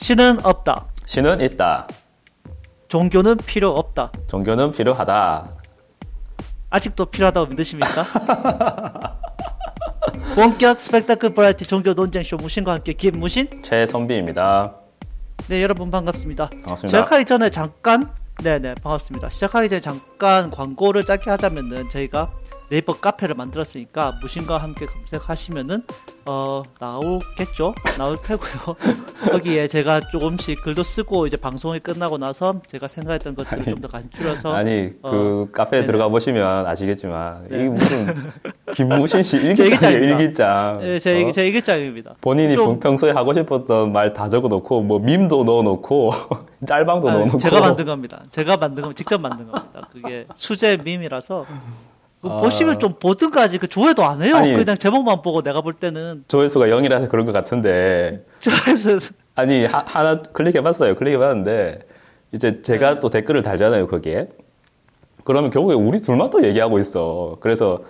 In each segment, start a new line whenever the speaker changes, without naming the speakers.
신은 없다.
신은 있다.
종교는 필요 없다.
종교는 필요하다.
아직도 필요하다고 믿으십니까? 본격 스펙타클 버라이티 종교 논쟁쇼 무신과 함께 김무신
최선비입니다.
네 여러분 반갑습니다.
반갑습니다.
시작하기 전에 잠깐 네네 반갑습니다. 시작하기 전에 잠깐 광고를 짧게 하자면은 저희가 네이버 카페를 만들었으니까 무신과 함께 검색하시면은 어 나오겠죠 나올 테고요 거기에 제가 조금씩 글도 쓰고 이제 방송이 끝나고 나서 제가 생각했던 것들을 좀 더 간추려서
아니
어,
그 카페에
네네.
들어가 보시면 아시겠지만
네.
이게 무슨 김무신 씨
일기장입니다.
일기장.
네, 제,
어?
제 일기장입니다.
본인이
좀-
평소에 하고 싶었던 말 다 적어놓고 뭐 밈도 넣어놓고 짤방도
아,
넣어놓고
제가 만든 겁니다. 제가 만든 거 직접 만든 겁니다. 그게 수제 밈이라서 그거 보시면 좀 보든가지 그 조회도 안 해요.
아. 아니.
그냥 제목만 보고 내가 볼 때는
조회수가 0이라서 그런 것 같은데
조회수
아니 하, 하나 클릭해봤어요. 클릭해봤는데 이제 제가
네.
또 댓글을 달잖아요 거기에. 그러면 결국에 우리 둘만 또 얘기하고 있어. 그래서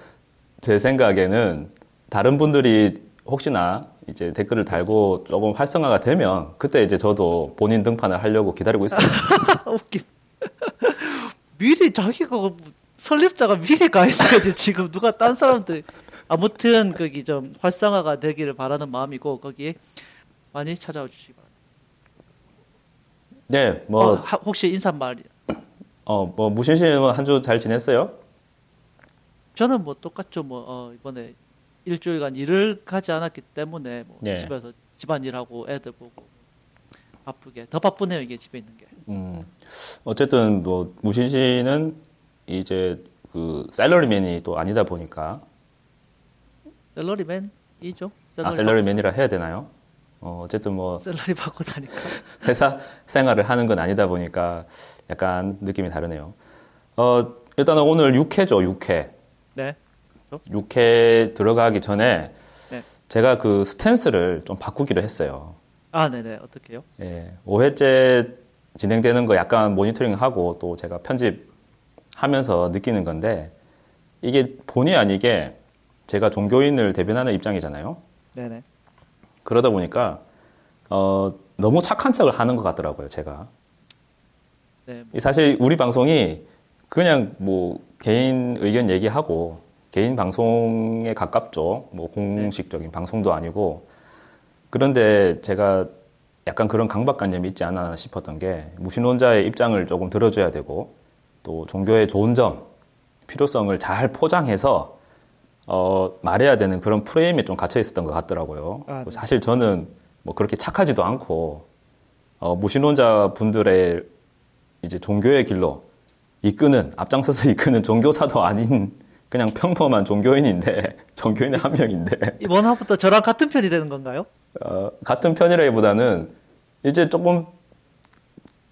제 생각에는 다른 분들이 혹시나 이제 댓글을 달고 조금 활성화가 되면 그때 이제 저도 본인 등판을 하려고 기다리고 있어요.
웃긴. 미리 자기가 뭐 설립자가 미리 가 있어야지 지금 누가 딴 사람들이 아무튼 거기 좀 활성화가 되기를 바라는 마음이고 거기 많이 찾아와 주시기 바랍니다.
네,
뭐
뭐,
하- 혹시 인사말
어, 뭐, 무신 씨는 한 주 잘 지냈어요?
저는 뭐 똑같죠. 뭐 어, 이번에 일주일간 일을 가지 않았기 때문에 뭐
네.
집에서 집안 일하고 애들 보고 바쁘게 더 바쁘네요. 이게 집에 있는 게.
음, 어쨌든 뭐, 무신 씨는 이제 그 샐러리맨이 또 아니다 보니까
샐러리맨이죠.
아, 샐러리맨이라 해야 되나요? 어, 어쨌든 뭐,
salary 받고 사니까.
회사 생활을 하는 건 아니다 보니까 약간 느낌이 다르네요. 어, 일단은 오늘 6회죠, 6회.
네.
6회 들어가기 전에
네.
제가 그 스탠스를 좀 바꾸기로 했어요.
아, 네네. 어떻게요?
예, 5회째 진행되는 거 약간 모니터링 하고 또 제가 편집 하면서 느끼는 건데 이게 본의 아니게 제가 종교인을 대변하는 입장이잖아요.
네네.
그러다 보니까 어, 너무 착한 척을 하는 것 같더라고요, 제가.
네.
이 사실 우리 방송이 그냥 뭐 개인 의견 얘기하고 개인 방송에 가깝죠. 뭐 공식적인 방송도 아니고 그런데 제가 약간 그런 강박관념이 있지 않나 싶었던 게 무신론자의 입장을 조금 들어줘야 되고 또 종교의 좋은 점, 필요성을 잘 포장해서 어, 말해야 되는 그런 프레임에 좀 갇혀 있었던 것 같더라고요.
아, 네.
사실 저는 뭐 그렇게 착하지도 않고 어, 무신론자 분들의 이제 종교의 길로 이끄는 앞장서서 이끄는 종교사도 아닌 그냥 평범한 종교인인데 종교인의 한 명인데
이번 화부터 저랑 같은 편이 되는 건가요?
어, 같은 편이라기보다는 이제 조금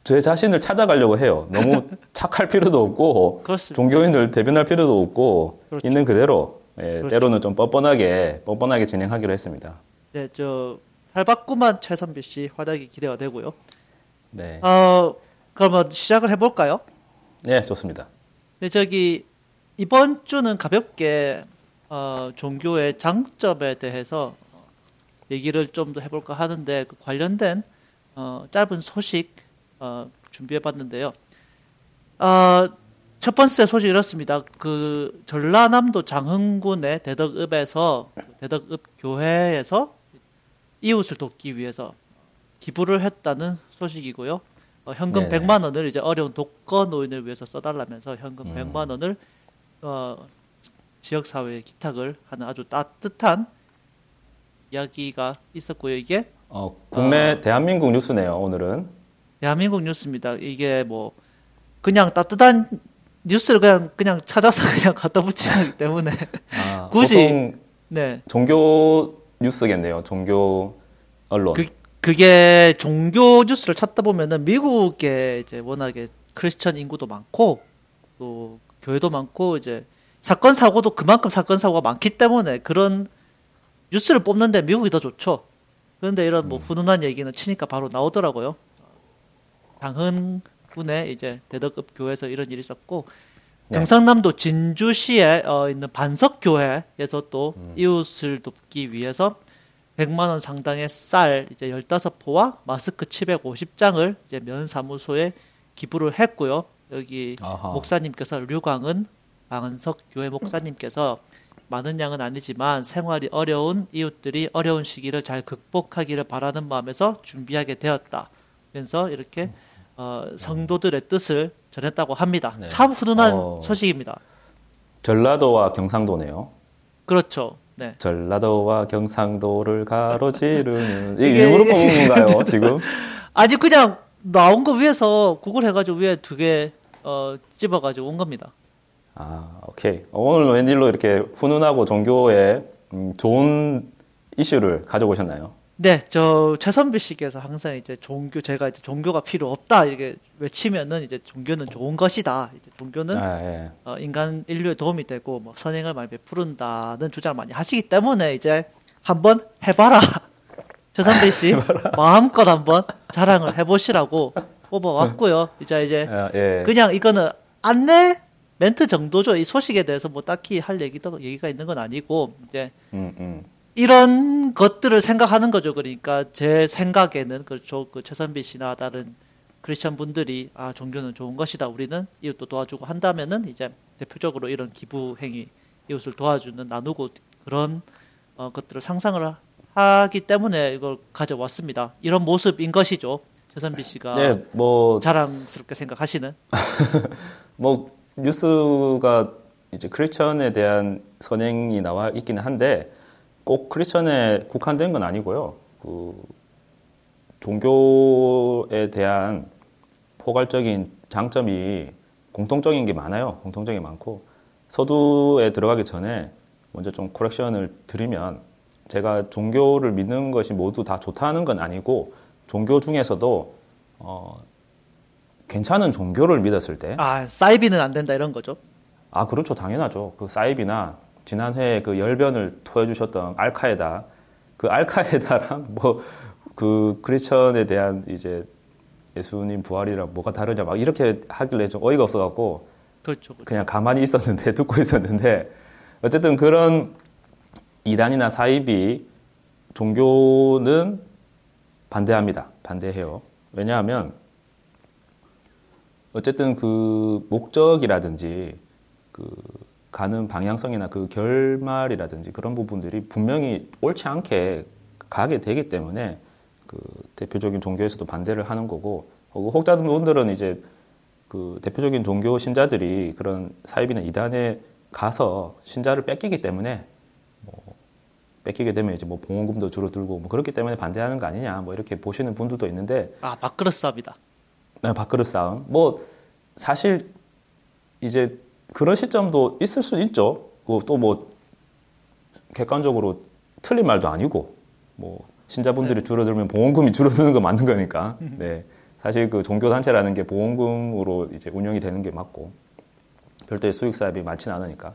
제 자신을 찾아가려고 해요. 너무 착할 필요도 없고
그렇습니다.
종교인을 대변할 필요도 없고
그렇죠.
있는 그대로 예,
그렇죠.
때로는 좀 뻔뻔하게 뻔뻔하게 진행하기로 했습니다.
네, 저 탈바꿈한 최선비 씨 활약이 기대가 되고요.
네,
어, 그러면 시작을 해볼까요?
네 좋습니다.
네, 저기 이번 주는 가볍게 어, 종교의 장점에 대해서 어, 얘기를 좀 더 해볼까 하는데 그 관련된 어, 짧은 소식 어, 준비해봤는데요. 어, 첫 번째 소식 이렇습니다. 그 전라남도 장흥군의 대덕읍에서 그 대덕읍 교회에서 이웃을 돕기 위해서 기부를 했다는 소식이고요. 어, 현금
네네.
100만 원을 이제 어려운 독거 노인을 위해서 써달라면서 현금
음.
100만 원을 어, 지역 사회에 기탁을 하는 아주 따뜻한 이야기가 있었고요. 이게
어, 국내
아.
대한민국 뉴스네요. 오늘은
대한민국 뉴스입니다. 이게 뭐 그냥 따뜻한 뉴스를 그냥 그냥 찾아서 그냥 갖다 붙이기 때문에
아,
굳이- 네.
종교 뉴스겠네요. 종교 언론.
그, 그게 종교 뉴스를 찾다 보면은 미국에 이제 워낙에 크리스천 인구도 많고 또 교회도 많고 이제 사건 사고도 그만큼 사건 사고가 많기 때문에 그런 뉴스를 뽑는데 미국이 더 좋죠. 그런데 이런 뭐 훈훈한 얘기는 치니까 바로 나오더라고요. 장흥군의 이제 대덕읍 교회에서 이런 일이 있었고
네.
경상남도 진주시에 어, 있는 반석 교회에서 또 이웃을 돕기 위해서 100만 원 상당의 쌀 이제 15포와 마스크 750장을 이제 면사무소에 기부를 했고요. 여기
아하.
목사님께서 류광은 방은석 교회 목사님께서 많은 양은 아니지만 생활이 어려운 이웃들이 어려운 시기를 잘 극복하기를 바라는 마음에서 준비하게 되었다. 면서 이렇게 어, 성도들의 뜻을 전했다고 합니다.
네.
참 훈훈한
어.
소식입니다.
전라도와 경상도네요.
그렇죠. 네.
전라도와 경상도를 가로지르는 이게 일부러 뽑은 건가요 지금?
아직 그냥 나온 거 위에서 구글 해가지고 위에 두개 어, 집어가지고 온 겁니다.
아 오케이 오늘 웬일로 이렇게 훈훈하고 종교에 음, 좋은 이슈를 가져오셨나요?
네, 저 최선비 씨께서 항상 이제 종교 제가 이제 종교가 필요 없다 이렇게 외치면은 이제 종교는 좋은 것이다. 이제 종교는
아, 예.
어, 인간 인류에 도움이 되고 뭐 선행을 많이 베푸른다는 주장을 많이 하시기 때문에 이제 한번 해봐라. 최선비 씨 마음껏 한번 자랑을 해보시라고 뽑아왔고요. 이제 이제
아, 예.
그냥 이거는 안내 멘트 정도죠. 이 소식에 대해서 뭐 딱히 할 얘기도 얘기가 있는 건 아니고 이제
음, 음.
이런 것들을 생각하는 거죠. 그러니까 제 생각에는 그렇죠. 그 최선비 씨나 다른 크리스천 분들이 아 종교는 좋은 것이다. 우리는 이웃도 도와주고 한다면은 이제 대표적으로 이런 기부 행위, 이웃을 도와주는 나누고 그런 어, 것들을 상상을 하- 하기 때문에 이걸 가져왔습니다. 이런 모습인 것이죠. 최선비 씨가
예, 뭐,
자랑스럽게 생각하시는.
뭐, 뉴스가 이제 크리스천에 대한 선행이 나와 있기는 한데, 꼭 크리스천에 국한된 건 아니고요. 그, 종교에 대한 포괄적인 장점이 공통적인 게 많아요. 공통적인 게 많고, 서두에 들어가기 전에 먼저 좀 코렉션을 드리면, 제가 종교를 믿는 것이 모두 다 좋다는 건 아니고, 종교 중에서도, 어, 괜찮은 종교를 믿었을 때,
아 사이비는 안 된다 이런 거죠.
아, 그렇죠. 당연하죠. 그 사이비나 지난 해에 그 열변을 토해주셨던 알카에다, 그 알카에다랑 뭐, 그 크리스천에 대한 이제 예수님 부활이랑 뭐가 다르냐 막 이렇게 하길래 좀 어이가 없어갖고
그렇죠. 그렇죠.
그냥 가만히 있었는데, 듣고 있었는데, 어쨌든 그런 이단이나 사이비 종교는 반대합니다. 반대해요. 왜냐하면 어쨌든 그 목적이라든지 그 가는 방향성이나 그 결말이라든지 그런 부분들이 분명히 옳지 않게 가게 되기 때문에 그 대표적인 종교에서도 반대를 하는 거고 어, 혹자든 분들은 이제 그 대표적인 종교 신자들이 그런 사입이나 이단에 가서 신자를 뺏기기 때문에 뭐 뺏기게 되면 이제 뭐 봉헌금도 줄어들고 뭐 그렇기 때문에 반대하는 거 아니냐 뭐 이렇게 보시는 분들도 있는데
아 밥그릇 싸움이다.
네, 밥그릇 싸움. 뭐 사실 이제 그런 시점도 있을 수 있죠. 또 뭐 객관적으로 틀린 말도 아니고 뭐 신자분들이 줄어들면 보험금이 줄어드는 거 맞는 거니까. 네. 사실 그 종교 단체라는 게 보험금으로 이제 운영이 되는 게 맞고 별도의 수익 사업이 많지는 않으니까.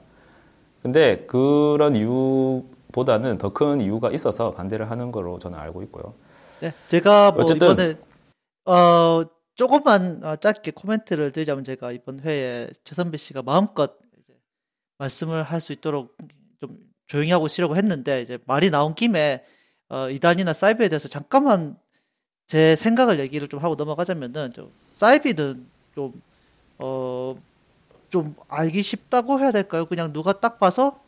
근데 그런 이유보다는 더 큰 이유가 있어서 반대를 하는 거로 저는 알고 있고요.
네, 제가 뭐
어쨌든-
이번에 어 조금만 어, 짧게 코멘트를 드리자면 제가 이번 회에 최선배 씨가 마음껏 이제 말씀을 할 수 있도록 좀 조용히 하고 있으려고 했는데 이제 말이 나온 김에 어, 이단이나 사이버에 대해서 잠깐만 제 생각을 얘기를 좀 하고 넘어가자면은 좀 사이비는 좀 어, 좀 알기 쉽다고 해야 될까요? 그냥 누가 딱 봐서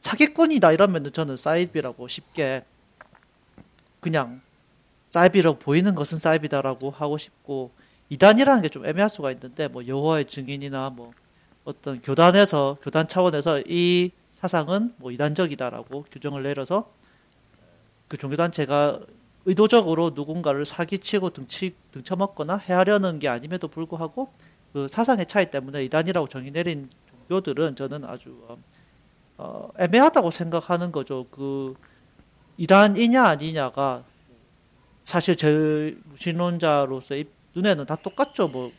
사기꾼이다 이러면은 저는 사이비라고 쉽게 그냥 사이비라고 보이는 것은 사이비다라고 하고 싶고 이단이라는 게 좀 애매할 수가 있는데 뭐 여호와의 증인이나 뭐 어떤 교단에서 교단 차원에서 이 사상은 뭐 이단적이다라고 규정을 내려서 그 종교 단체가 의도적으로 누군가를 사기치고 등치, 등쳐먹거나 해하려는 게 아님에도 불구하고 그 사상의 차이 때문에 이단이라고 정의 내린 종교들은 저는 아주 어, 어, 애매하다고 생각하는 거죠. 그 이단이냐 아니냐가 사실 제 무신론자로서의 눈에는 다 똑같죠. 뭐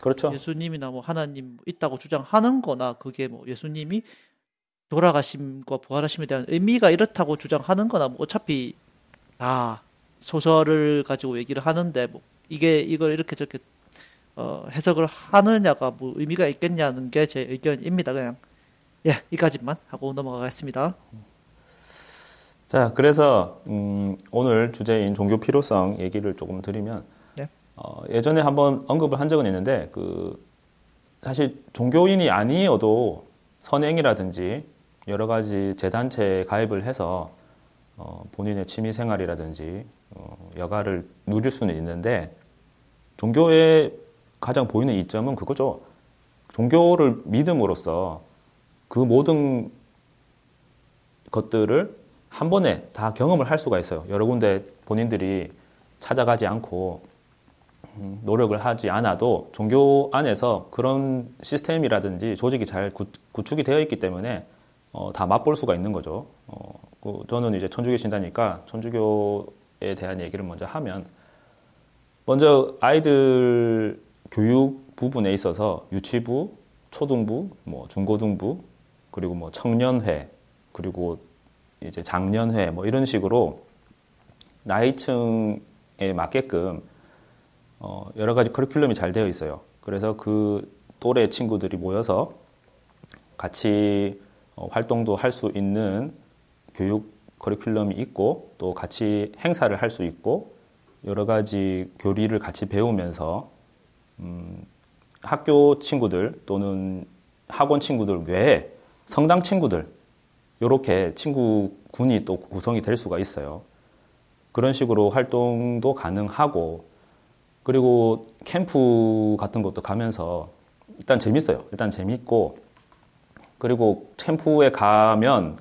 그렇죠.
예수님이나 뭐 하나님 있다고 주장하는 거나 그게 뭐 예수님이 돌아가심과 부활하심에 대한 의미가 이렇다고 주장하는 거나 뭐 어차피 다 소설을 가지고 얘기를 하는데 뭐 이게 이걸 이렇게 저렇게 어 해석을 하느냐가 뭐 의미가 있겠냐는 게 제 의견입니다. 그냥 예, 이까지만 하고 넘어가겠습니다.
자, 그래서 음, 오늘 주제인 종교 필요성 얘기를 조금 드리면
네.
어, 예전에 한번 언급을 한 적은 있는데 그 사실 종교인이 아니어도 선행이라든지 여러 가지 재단체에 가입을 해서 어, 본인의 취미 생활이라든지 어, 여가를 누릴 수는 있는데 종교의 가장 보이는 이점은 그거죠. 종교를 믿음으로써 그 모든 것들을 한 번에 다 경험을 할 수가 있어요. 여러 군데 본인들이 찾아가지 않고 음, 노력을 하지 않아도 종교 안에서 그런 시스템이라든지 조직이 잘 구, 축이 되어 있기 때문에 어, 다 맛볼 수가 있는 거죠. 어, 그 저는 이제 천주교 신다니까 천주교에 대한 얘기를 먼저 하면 먼저 아이들 교육 부분에 있어서 유치부, 초등부, 뭐 중고등부, 그리고 뭐 청년회, 그리고 이제 장년회 뭐 이런 식으로 나이층에 맞게끔 어 여러 가지 커리큘럼이 잘 되어 있어요. 그래서 그 또래 친구들이 모여서 같이 어 활동도 할 수 있는 교육 커리큘럼이 있고 또 같이 행사를 할 수 있고 여러 가지 교리를 같이 배우면서 음 학교 친구들 또는 학원 친구들 외에 성당 친구들 이렇게 친구군이 또 구성이 될 수가 있어요. 그런 식으로 활동도 가능하고 그리고 캠프 같은 것도 가면서 일단 재밌어요. 일단 재밌고 그리고 캠프에 가면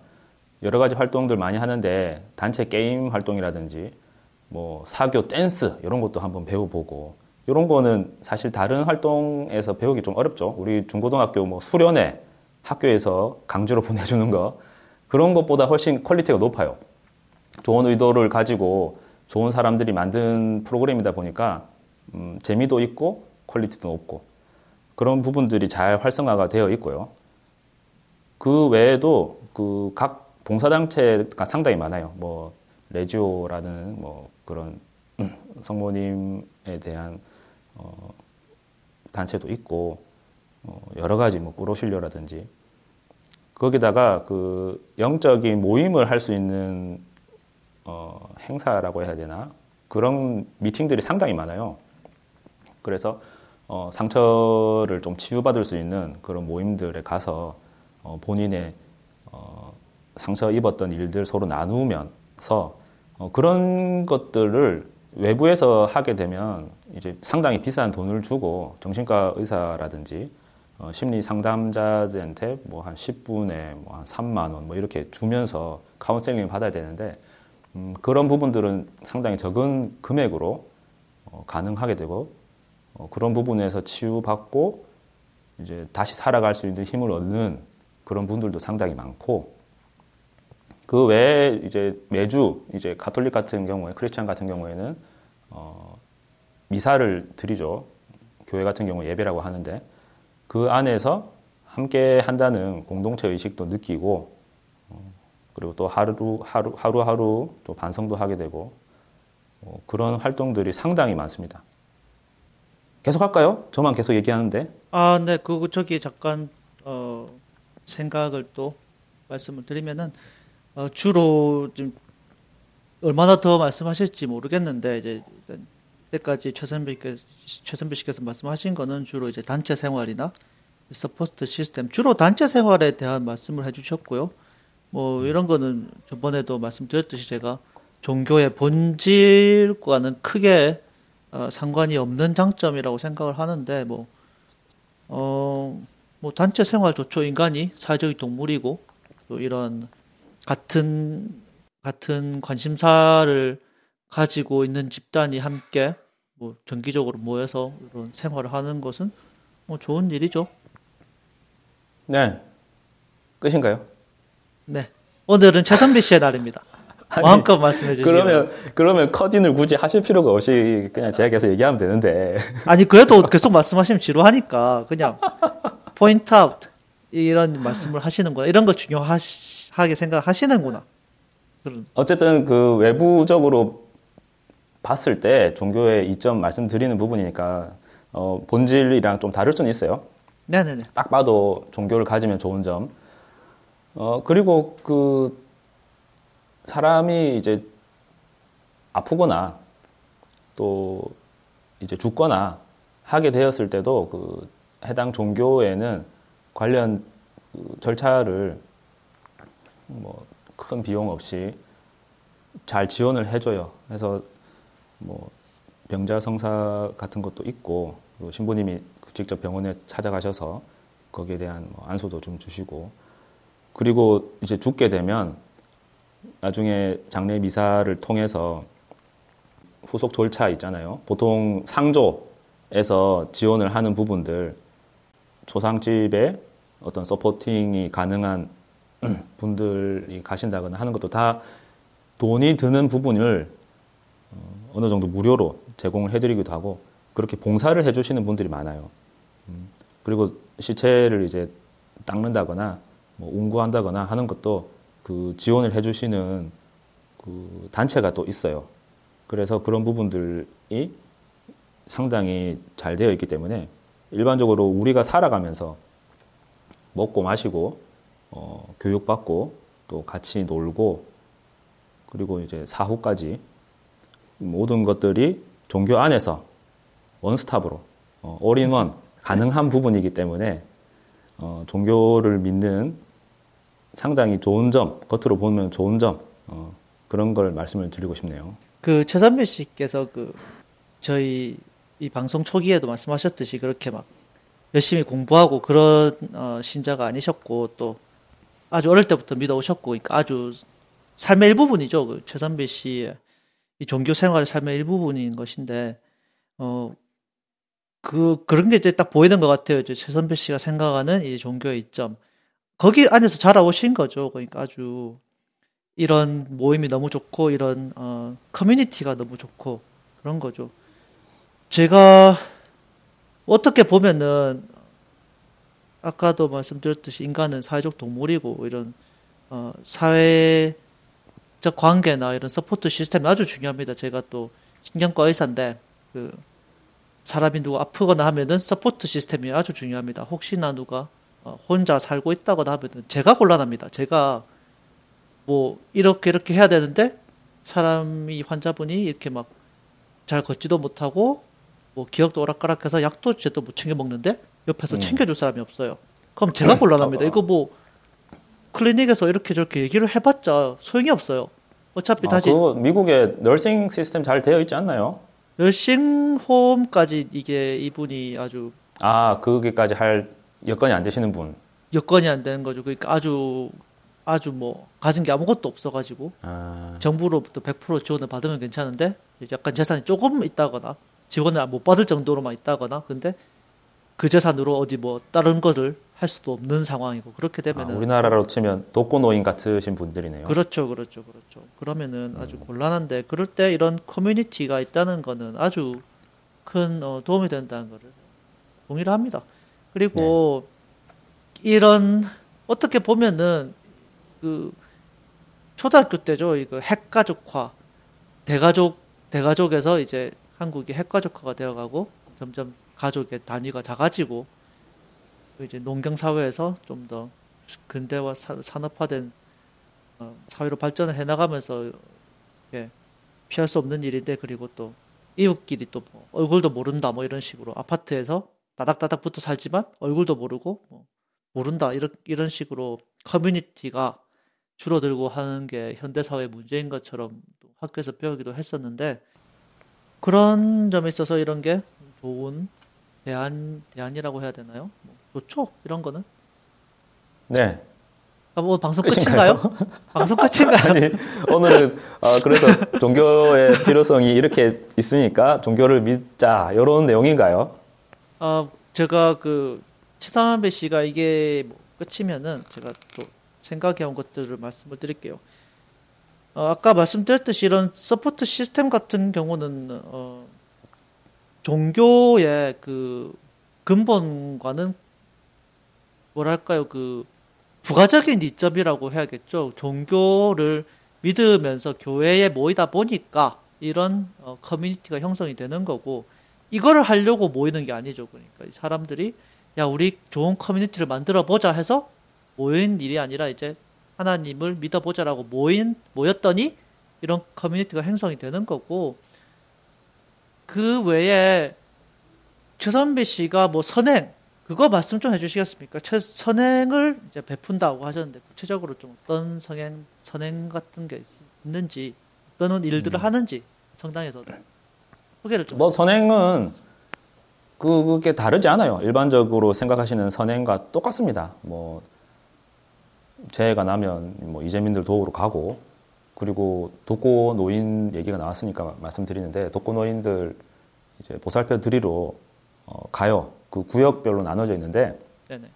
여러 가지 활동들 많이 하는데 단체 게임 활동이라든지 뭐 사교 댄스 이런 것도 한번 배워보고 이런 거는 사실 다른 활동에서 배우기 좀 어렵죠. 우리 중고등학교 뭐 수련회 학교에서 강제로 보내주는 거 그런 것보다 훨씬 quality가 높아요. 좋은 의도를 가지고 좋은 사람들이 만든 프로그램이다 보니까 음, 재미도 있고 quality도 높고 그런 부분들이 잘 활성화가 되어 있고요. 그 외에도 그 각 봉사단체가 상당히 많아요. 뭐 레지오라는 뭐 그런 성모님에 대한 어, 단체도 있고 어, 여러 가지 뭐 꾸르실료라든지 거기다가 그 영적인 모임을 할 수 있는 어, 행사라고 해야 되나 그런 미팅들이 상당히 많아요. 그래서 어, 상처를 좀 치유받을 수 있는 그런 모임들에 가서 어, 본인의 어, 상처 입었던 일들 서로 나누면서 어, 그런 것들을 외부에서 하게 되면 이제 상당히 비싼 돈을 주고 정신과 의사라든지 어, 심리 상담자들한테 뭐 한 10분에 뭐 한 3만 원 뭐 이렇게 주면서 카운셀링을 받아야 되는데 음, 그런 부분들은 상당히 적은 금액으로 어, 가능하게 되고 어, 그런 부분에서 치유받고 이제 다시 살아갈 수 있는 힘을 얻는 그런 분들도 상당히 많고 그 외에 이제 매주 이제 가톨릭 같은 경우에 크리스찬 같은 경우에는 어, 미사를 드리죠 교회 같은 경우 예배라고 하는데 그 안에서 함께 한다는 공동체 의식도 느끼고 어, 그리고 또 하루 하루 하루 하루 또 반성도 하게 되고 어, 그런 활동들이 상당히 많습니다. 계속 할까요? 저만 계속 얘기하는데.
아, 네, 그 저기 잠깐 어, 생각을 또 말씀을 드리면은 어, 주로 좀 얼마나 더 말씀하실지 모르겠는데 이제 때까지 최선비 씨께서 말씀하신 거는 주로 이제 단체 생활이나 support system, 주로 단체 생활에 대한 말씀을 해주셨고요. 뭐 이런 거는 저번에도 말씀드렸듯이 제가 종교의 본질과는 크게 어, 상관이 없는 장점이라고 생각을 하는데 뭐 어, 뭐 단체 생활 좋죠. 인간이 사회적인 동물이고 또 이런 같은 같은 관심사를 가지고 있는 집단이 함께 뭐 정기적으로 모여서 이런 생활을 하는 것은 뭐 좋은 일이죠.
네. 끝인가요?
네. 오늘은 최선비 씨의 날입니다. 마음껏 말씀해 주시죠.
그러면 그러면 커딘을 굳이 하실 필요가 없이 그냥 제가 계속 얘기하면 되는데.
아니 그래도 계속 말씀하시면 지루하니까 그냥 포인트 아웃 이런 말씀을 하시는구나. 이런 거 중요하게 생각하시는구나.
어쨌든 그 외부적으로 봤을 때 종교의 이점 말씀드리는 부분이니까 어, 본질이랑 좀 다를 수는 있어요.
네네네.
딱 봐도 종교를 가지면 좋은 점. 어, 그리고 그 사람이 이제 아프거나 또 이제 죽거나 하게 되었을 때도 그 해당 종교에는 관련 그 절차를 뭐 큰 비용 없이 잘 지원을 해줘요. 그래서 뭐 병자 성사 같은 것도 있고 신부님이 직접 병원에 찾아가셔서 거기에 대한 뭐 안수도 좀 주시고 그리고 이제 죽게 되면 나중에 장례 미사를 통해서 후속 절차 있잖아요. 보통 상조에서 지원을 하는 부분들 조상집에 어떤 서포팅이 가능한 분들이 가신다거나 하는 것도 다 돈이 드는 부분을 어, 어느 정도 무료로 제공을 해드리기도 하고 그렇게 봉사를 해주시는 분들이 많아요. 음, 그리고 시체를 이제 닦는다거나 뭐 운구한다거나 하는 것도 그 지원을 해주시는 그 단체가 또 있어요. 그래서 그런 부분들이 상당히 잘 되어 있기 때문에 일반적으로 우리가 살아가면서 먹고 마시고 어, 교육받고 또 같이 놀고 그리고 이제 사후까지 모든 것들이 종교 안에서 원스톱으로 어, 올인원 가능한 부분이기 때문에 어, 종교를 믿는 상당히 좋은 점, 겉으로 보면 좋은 점 어, 그런 걸 말씀을 드리고 싶네요.
그 최선배 씨께서 그 저희 이 방송 초기에도 말씀하셨듯이 그렇게 막 열심히 공부하고 그런 어, 신자가 아니셨고 또 아주 어릴 때부터 믿어오셨고 그러니까 아주 삶의 일부분이죠. 그 최선배 씨의 이 종교 생활의 삶의 일부분인 것인데 어 그 그런 게 이제 딱 보이는 것 같아요. 최선배 씨가 생각하는 이 종교의 이점 거기 안에서 자라오신 거죠. 그러니까 아주 이런 모임이 너무 좋고 이런 어, 커뮤니티가 너무 좋고 그런 거죠. 제가 어떻게 보면은 아까도 말씀드렸듯이 인간은 사회적 동물이고 이런 어, 사회적 관계나 이런 support system이 아주 중요합니다. 제가 또 신경과 의사인데 그 사람이 누구 아프거나 하면은 support system이 아주 중요합니다. 혹시나 누가 어, 혼자 살고 있다거나 하면은 제가 곤란합니다. 제가 뭐 이렇게 이렇게 해야 되는데 사람이 환자분이 이렇게 막 잘 걷지도 못하고 뭐 기억도 오락가락해서 약도 제대로 못 챙겨 먹는데 옆에서 음. 챙겨줄 사람이 없어요. 그럼 제가 곤란합니다. 이거 뭐 클리닉에서 이렇게 저렇게 얘기를 해봤자 소용이 없어요. 어차피 아, 다시
그 미국의 널싱 시스템 잘 되어 있지 않나요?
널싱 홈까지 이게 이분이 아주
아 그게까지 할 여건이 안 되시는 분
여건이 안 되는 거죠. 그러니까 아주 아주 뭐 가진 게 아무것도 없어가지고 아. 정부로부터 100% 지원을 받으면 괜찮은데 약간 재산이 조금 있다거나 지원을 못 받을 정도로만 있다거나 근데 그 재산으로 어디 뭐 다른 것을 할 수도 없는 상황이고 그렇게 되면 아,
우리나라로 치면 독거노인 같으신 분들이네요.
그렇죠, 그렇죠, 그렇죠. 그러면은 아주 음. 곤란한데 그럴 때 이런 커뮤니티가 있다는 거는 아주 큰 어, 도움이 된다는 것을 동의를 합니다. 그리고 네. 이런 어떻게 보면은 그 초등학교 때죠. 이거 핵가족화 대가족 대가족에서 이제 한국이 핵가족화가 되어가고 점점 가족의 단위가 작아지고 이제 농경 사회에서 좀 더 근대화 산업화된 어, 사회로 발전을 해나가면서 예, 피할 수 없는 일인데 그리고 또 이웃끼리 또 뭐 얼굴도 모른다 뭐 이런 식으로 아파트에서 따닥따닥 붙어 살지만 얼굴도 모르고 뭐 모른다 이런 이런 식으로 커뮤니티가 줄어들고 하는 게 현대 사회 문제인 것처럼 학교에서 배우기도 했었는데 그런 점에 있어서 이런 게 좋은 대안, 대안이라고 해야 되나요? 뭐 좋죠? 이런 거는?
네.
아, 뭐 방송 끝인가요? 방송 끝인가요?
아니, 오늘은 어, 그래서 종교의 필요성이 이렇게 있으니까 종교를 믿자 이런 내용인가요?
아 제가 그 최상배 씨가 이게 뭐 끝이면은 제가 또 생각해 온 것들을 말씀을 드릴게요. 어, 아까 말씀드렸듯이 이런 support system 같은 경우는 어, 종교의 그 근본과는 뭐랄까요 그 부가적인 이점이라고 해야겠죠. 종교를 믿으면서 교회에 모이다 보니까 이런 어, 커뮤니티가 형성이 되는 거고 이거를 하려고 모이는 게 아니죠. 그러니까 사람들이 야 우리 좋은 커뮤니티를 만들어 보자 해서 모인 일이 아니라 이제 하나님을 믿어보자라고 모인 모였더니 이런 커뮤니티가 형성이 되는 거고 그 외에 최선배 씨가 뭐 선행 그거 말씀 좀 해주시겠습니까? 최, 선행을 이제 베푼다고 하셨는데 구체적으로 좀 어떤 선행 선행 같은 게 있, 는지 어떤 일들을 음. 하는지 성당에서 소개를 좀.
뭐 선행은 그, 그게 다르지 않아요. 일반적으로 생각하시는 선행과 똑같습니다. 뭐 재해가 나면 뭐 이재민들 도우러 가고 그리고 독거 노인 얘기가 나왔으니까 말씀드리는데 독거 노인들 이제 보살펴 드리러 어, 가요. 그 구역별로 나눠져 있는데 네네.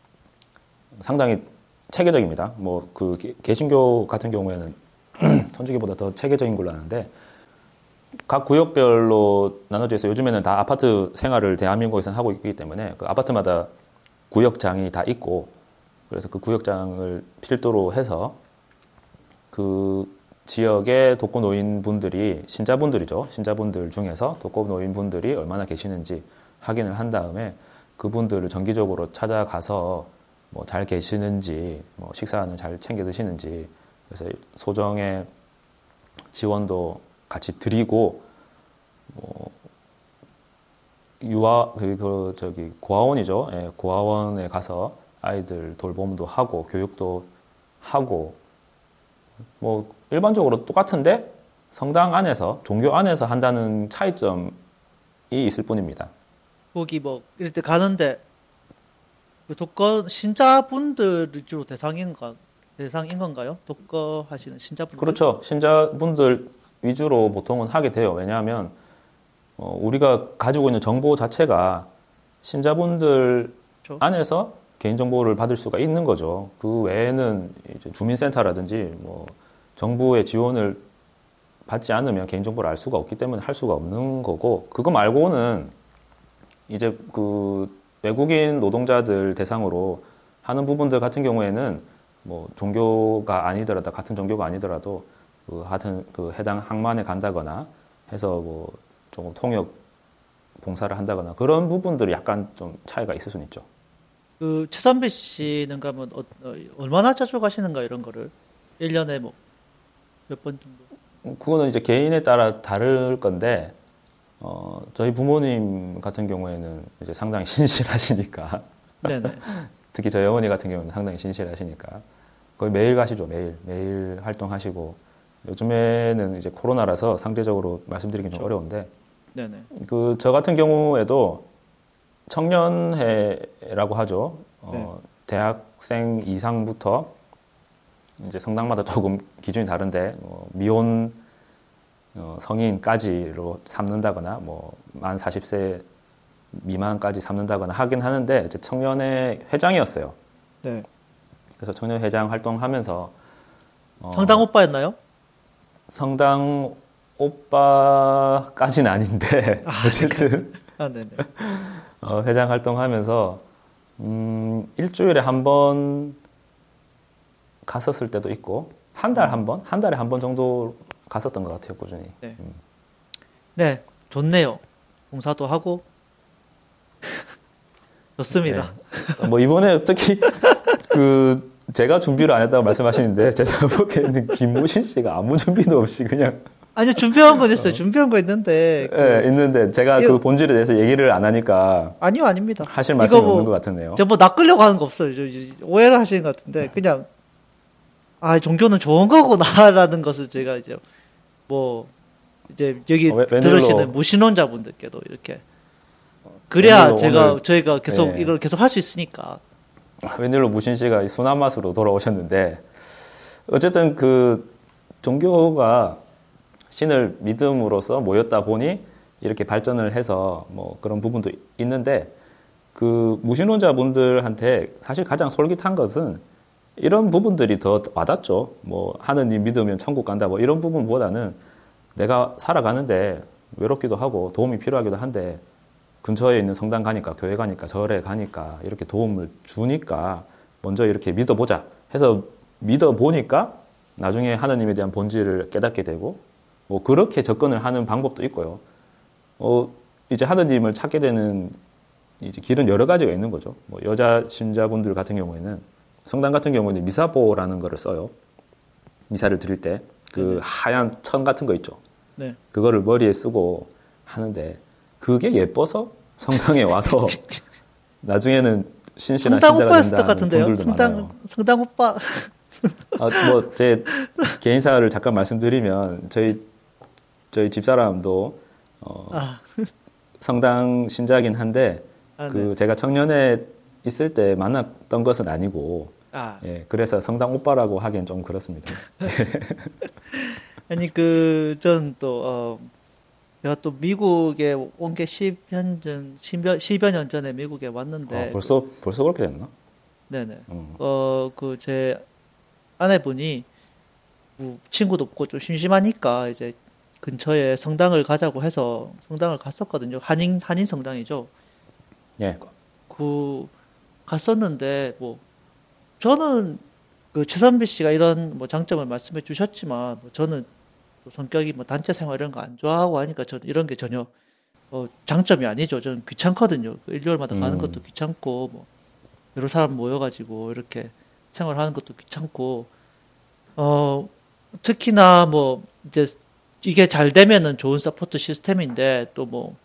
상당히 체계적입니다. 뭐 그 개신교 같은 경우에는 천주교보다 더 체계적인 걸로 아는데 각 구역별로 나눠져 있어 요즘에는 다 아파트 생활을 대한민국에서는 하고 있기 때문에 그 아파트마다 구역장이 다 있고 그래서 그 구역장을 필두로 해서 그 지역의 독거 노인분들이 신자분들이죠. 신자분들 중에서 독거 노인분들이 얼마나 계시는지 확인을 한 다음에 그분들을 정기적으로 찾아가서 뭐 잘 계시는지, 뭐 식사는 잘 챙겨 드시는지, 그래서 소정의 지원도 같이 드리고, 뭐 유아 그, 그 저기 고아원이죠. 예, 고아원에 가서 아이들 돌봄도 하고 교육도 하고 뭐 일반적으로 똑같은데 성당 안에서 종교 안에서 한다는 차이점이 있을 뿐입니다.
거기 뭐 이럴 때 가는데 그 독거 신자분들 주로 대상인가 대상인 건가요? 독거 하시는 신자분들
그렇죠. 신자분들 위주로 보통은 하게 돼요. 왜냐하면 어, 우리가 가지고 있는 정보 자체가 신자분들 그렇죠. 안에서 개인 정보를 받을 수가 있는 거죠. 그 외에는 주민센터라든지 뭐 정부의 지원을 받지 않으면 개인 정보를 알 수가 없기 때문에 할 수가 없는 거고 그거 말고는 이제 그 외국인 노동자들 대상으로 하는 부분들 같은 경우에는 뭐 종교가 아니더라도 같은 종교가 아니더라도 그 하여튼 그 해당 항만에 간다거나 해서 뭐 조금 통역 봉사를 한다거나 그런 부분들이 약간 좀 차이가 있을 수는 있죠.
그 최선배 씨는 그러면 어, 어, 얼마나 자주 가시는가 이런 거를 1년에 뭐 몇 번 정도?
그거는 이제 개인에 따라 다를 건데 어, 저희 부모님 같은 경우에는 이제 상당히 신실하시니까. 네네. 특히 저희 어머니 같은 경우는 상당히 신실하시니까. 거의 매일 가시죠, 매일. 매일 활동하시고. 요즘에는 이제 코로나라서 상대적으로 말씀드리긴 좀 어려운데. 네네. 그, 저 같은 경우에도 청년회라고 하죠. 어, 네. 대학생 이상부터 이제 성당마다 조금 기준이 다른데, 어, 미혼 어, 성인까지로 삼는다거나 뭐만 40세 미만까지 삼는다거나 하긴 하는데 이제 청년회 회장이었어요. 네. 그래서 청년 회장 활동하면서
어, 성당 오빠였나요?
성당 오빠까지는 아닌데 아, 어쨌든 아, 네네. 어, 회장 활동하면서 음, 일주일에 한 번 갔었을 때도 있고 한 달 한 번, 한 달에 한 번 정도 갔었던 것 같아요, 꾸준히. 네, 음.
네 좋네요. 봉사도 하고. 좋습니다.
네. 뭐 이번에 특히 그 제가 준비를 안 했다고 말씀하시는데 제가 보기에는 김무신 씨가 아무 준비도 없이 그냥
아니 준비한 건 있어요. 어. 준비한 거 있는데.
그... 네, 있는데 제가 이거... 그 본질에 대해서 얘기를 안 하니까.
아니요, 아닙니다.
하실 말씀이 뭐, 없는 것 같은데요.
제가 뭐 낚으려고 하는 거 없어요. 오해를 하시는 것 같은데 그냥 아 종교는 좋은 거구나라는 것을 제가 이제 뭐 이제 여기 어, 들으시는 무신론자분들께도 이렇게 그래야 제가 저희가 계속 네. 이걸 계속 할 수 있으니까
웬일로 무신 씨가 순한 맛으로 돌아오셨는데 어쨌든 그 종교가 신을 믿음으로써 모였다 보니 이렇게 발전을 해서 뭐 그런 부분도 있는데 그 무신론자분들한테 사실 가장 솔깃한 것은 이런 부분들이 더 와닿죠. 뭐 하느님 믿으면 천국 간다 뭐 이런 부분보다는 내가 살아가는데 외롭기도 하고 도움이 필요하기도 한데 근처에 있는 성당 가니까 교회 가니까 절에 가니까 이렇게 도움을 주니까 먼저 이렇게 믿어보자 해서 믿어보니까 나중에 하느님에 대한 본질을 깨닫게 되고 뭐 그렇게 접근을 하는 방법도 있고요. 어 이제 하느님을 찾게 되는 이제 길은 여러 가지가 있는 거죠. 뭐 여자 신자분들 같은 경우에는 성당 같은 경우는 미사보라는 거를 써요. 미사를 드릴 때그
네네.
하얀 천 같은 거 있죠.
네.
그거를 머리에 쓰고 하는데 그게 예뻐서 성당에 와서 나중에는 신실한
성당
된다는
같은데요. 성당
많아요.
성당 오빠.
아, 뭐, 제 개인사를 잠깐 말씀드리면, 저희, 저희 집사람도, 어,
아,
성당 신자긴 한데,
아,
그,
네.
제가 청년에 있을 때 만났던 것은 아니고,
아,
예, 그래서 성당 오빠라고 하기엔 좀 그렇습니다.
아니 그전또 어, 제가 또 미국에 온 게 10년 전 10여, 10여 년 전에 미국에 왔는데
어, 벌써, 벌써 그렇게 됐나?
네네.
음.
어, 그, 제 아내분이, 뭐 친구도 없고 좀 심심하니까 이제 근처에 성당을 가자고 해서 성당을 갔었거든요. 한인, 한인 성당이죠.
예.
그, 갔었는데, 뭐, 저는 그 최선비 씨가 이런 뭐 장점을 말씀해 주셨지만, 뭐 저는 또 성격이 뭐 단체 생활 이런 거 안 좋아하고 하니까 저는 이런 게 전혀 어, 장점이 아니죠. 저는 귀찮거든요. 그 일요일마다 가는
음.
것도 귀찮고, 뭐, 여러 사람 모여가지고 이렇게 생활하는 것도 귀찮고, 어, 특히나 뭐, 이제 이게 잘 되면은 좋은 support system인데, 또 뭐,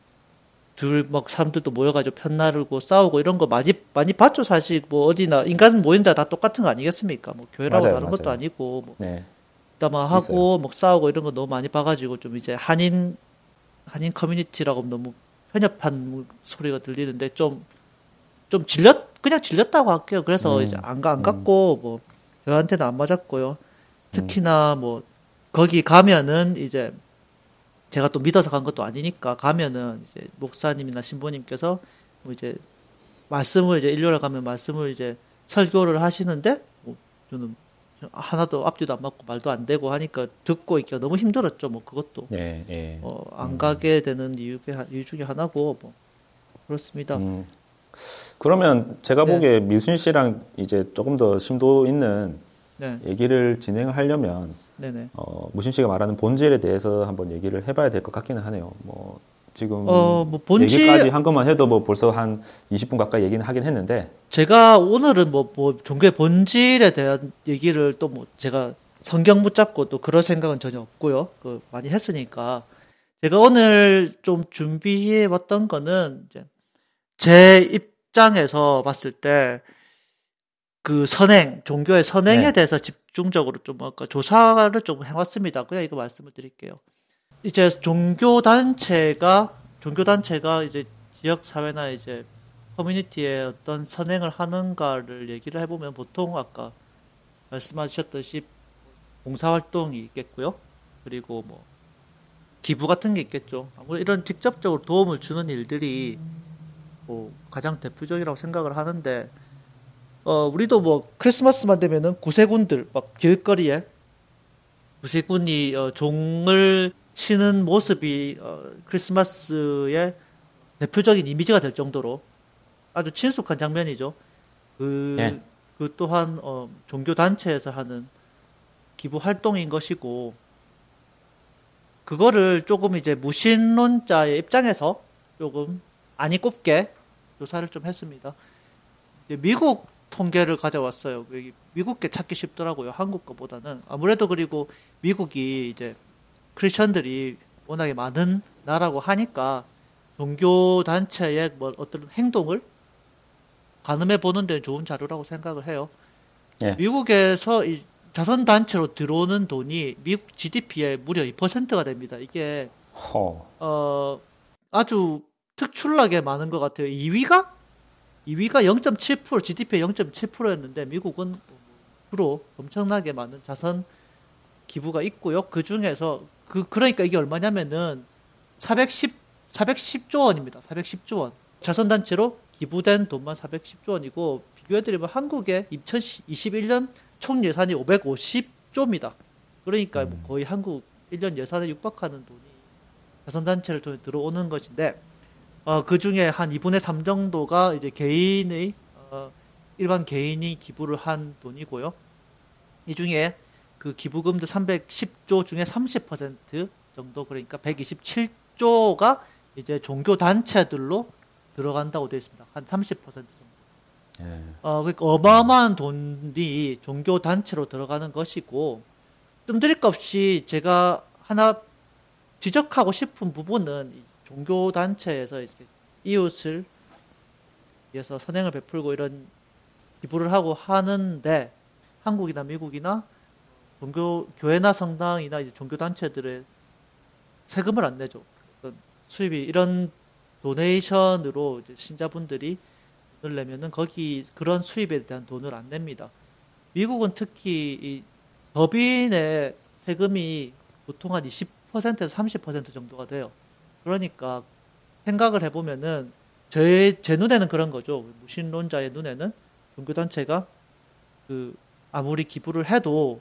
둘, 막 사람들도 모여가지고 편 가르고 싸우고 이런 거 많이, 많이 봤죠, 사실. 뭐 어디나, 인간은 모이면 다 똑같은 거 아니겠습니까? 뭐 교회라고
맞아요,
다른 것도
맞아요.
아니고, 뭐,
네.
담화하고, 뭐 싸우고 이런 거 너무 많이 봐가지고 좀 이제 한인, 한인 커뮤니티라고 너무 편협한 소리가 들리는데 좀, 좀 질렸, 그냥 질렸다고 할게요. 그래서
음,
이제 안 가, 안 갔고, 뭐, 저한테는 안 맞았고요.
음.
특히나 뭐, 거기 가면은 이제, 제가 또 믿어서 간 것도 아니니까 가면은 이제 목사님이나 신부님께서 뭐 이제 말씀을 이제 일요일에 가면 말씀을 이제 설교를 하시는데 뭐 저는 하나도 앞뒤도 안 맞고 말도 안 되고 하니까 듣고 있기가 너무 힘들었죠. 뭐 그것도
예, 예.
어, 안 가게 되는 이유, 이유 중에 하나고 뭐 그렇습니다.
음, 그러면 제가
네.
보기에 밀순 씨랑 이제 조금 더 심도 있는
네,
얘기를 진행을 하려면
네네.
어, 무신 씨가 말하는 본질에 대해서 한번 얘기를 해봐야 될 것 같기는 하네요. 뭐 지금
어, 뭐 본질-
얘기까지 한 것만 해도 뭐 벌써 한 20분 가까이 얘기는 하긴 했는데
제가 오늘은 뭐, 뭐, 종교의 본질에 대한 얘기를 또 뭐, 제가 성경 붙잡고 또 그럴 생각은 전혀 없고요. 그, 많이 했으니까. 제가 오늘 좀 준비해 왔던 거는, 이제, 제 입장에서 봤을 때, 그 선행, 종교의 선행에
네.
대해서 집중적으로 좀 아까 조사를 좀 해왔습니다. 그냥 이거 말씀을 드릴게요. 이제 종교 단체가, 종교 단체가 이제 지역 사회나 이제 커뮤니티에 어떤 선행을 하는가를 얘기를 해보면 보통 아까 말씀하셨듯이 봉사활동이 있겠고요. 그리고 뭐 기부 같은 게 있겠죠. 아무래도 이런 직접적으로 도움을 주는 일들이 뭐 가장 대표적이라고 생각을 하는데 어 우리도 뭐 크리스마스만 되면은 구세군들 막 길거리에 구세군이 어, 종을 치는 모습이 어, 크리스마스의 대표적인 이미지가 될 정도로 아주 친숙한 장면이죠. 그,
예.
그 또한 어, 종교 단체에서 하는 기부 활동인 것이고 그거를 조금 이제 무신론자의 입장에서 조금 아니 꼽게 조사를 좀 했습니다. 미국 통계를 가져왔어요. 미국 게 찾기 쉽더라고요. 한국 거보다는 아무래도 그리고 미국이 이제 크리스천들이 워낙에 많은 나라고 하니까 종교 단체의 뭐 어떤 행동을 가늠해 보는 데 좋은 자료라고 생각을 해요.
예.
미국에서 이 자선 단체로 들어오는 돈이 미국 GDP의 무려 2%가 됩니다. 이게
허,
어 아주 특출나게 많은 것 같아요. 2위가 2위가 0.7% GDP의 0.7%였는데 미국은 프로 엄청나게 많은 자선 기부가 있고요. 그 중에서 그 그러니까 이게 얼마냐면은 410 410조 원입니다. 410조 원. 자선 단체로 기부된 돈만 410조 원이고 비교해 드리면 한국의 2021년 총 예산이 550조입니다. 그러니까 뭐 거의 한국 1년 예산에 육박하는 돈이 자선 단체를 통해 들어오는 것인데 어, 그 중에 한 2분의 3 정도가 이제 개인의 어, 일반 개인이 기부를 한 돈이고요. 이 중에 그 기부금도 310조 중에 30% 정도 그러니까 127조가 이제 종교 단체들로 들어간다고 되어 있습니다. 한 30% 정도.
예.
어, 그러니까 어마어마한 돈이 종교 단체로 들어가는 것이고 뜸들일 것 없이 제가 하나 지적하고 싶은 부분은 종교 단체에서 이웃을 위해서 선행을 베풀고 이런 기부를 하고 하는데 한국이나 미국이나 종교 교회나 성당이나 이제 종교 단체들의 세금을 안 내죠. 수입이 이런 도네이션으로 신자분들이 돈을 내면은 거기 그런 수입에 대한 돈을 안 냅니다. 미국은 특히 이 법인의 세금이 보통 한 20%에서 30% 정도가 돼요. 그러니까 생각을 해보면은 제, 제 눈에는 그런 거죠. 무신론자의 눈에는 종교단체가 그 아무리 기부를 해도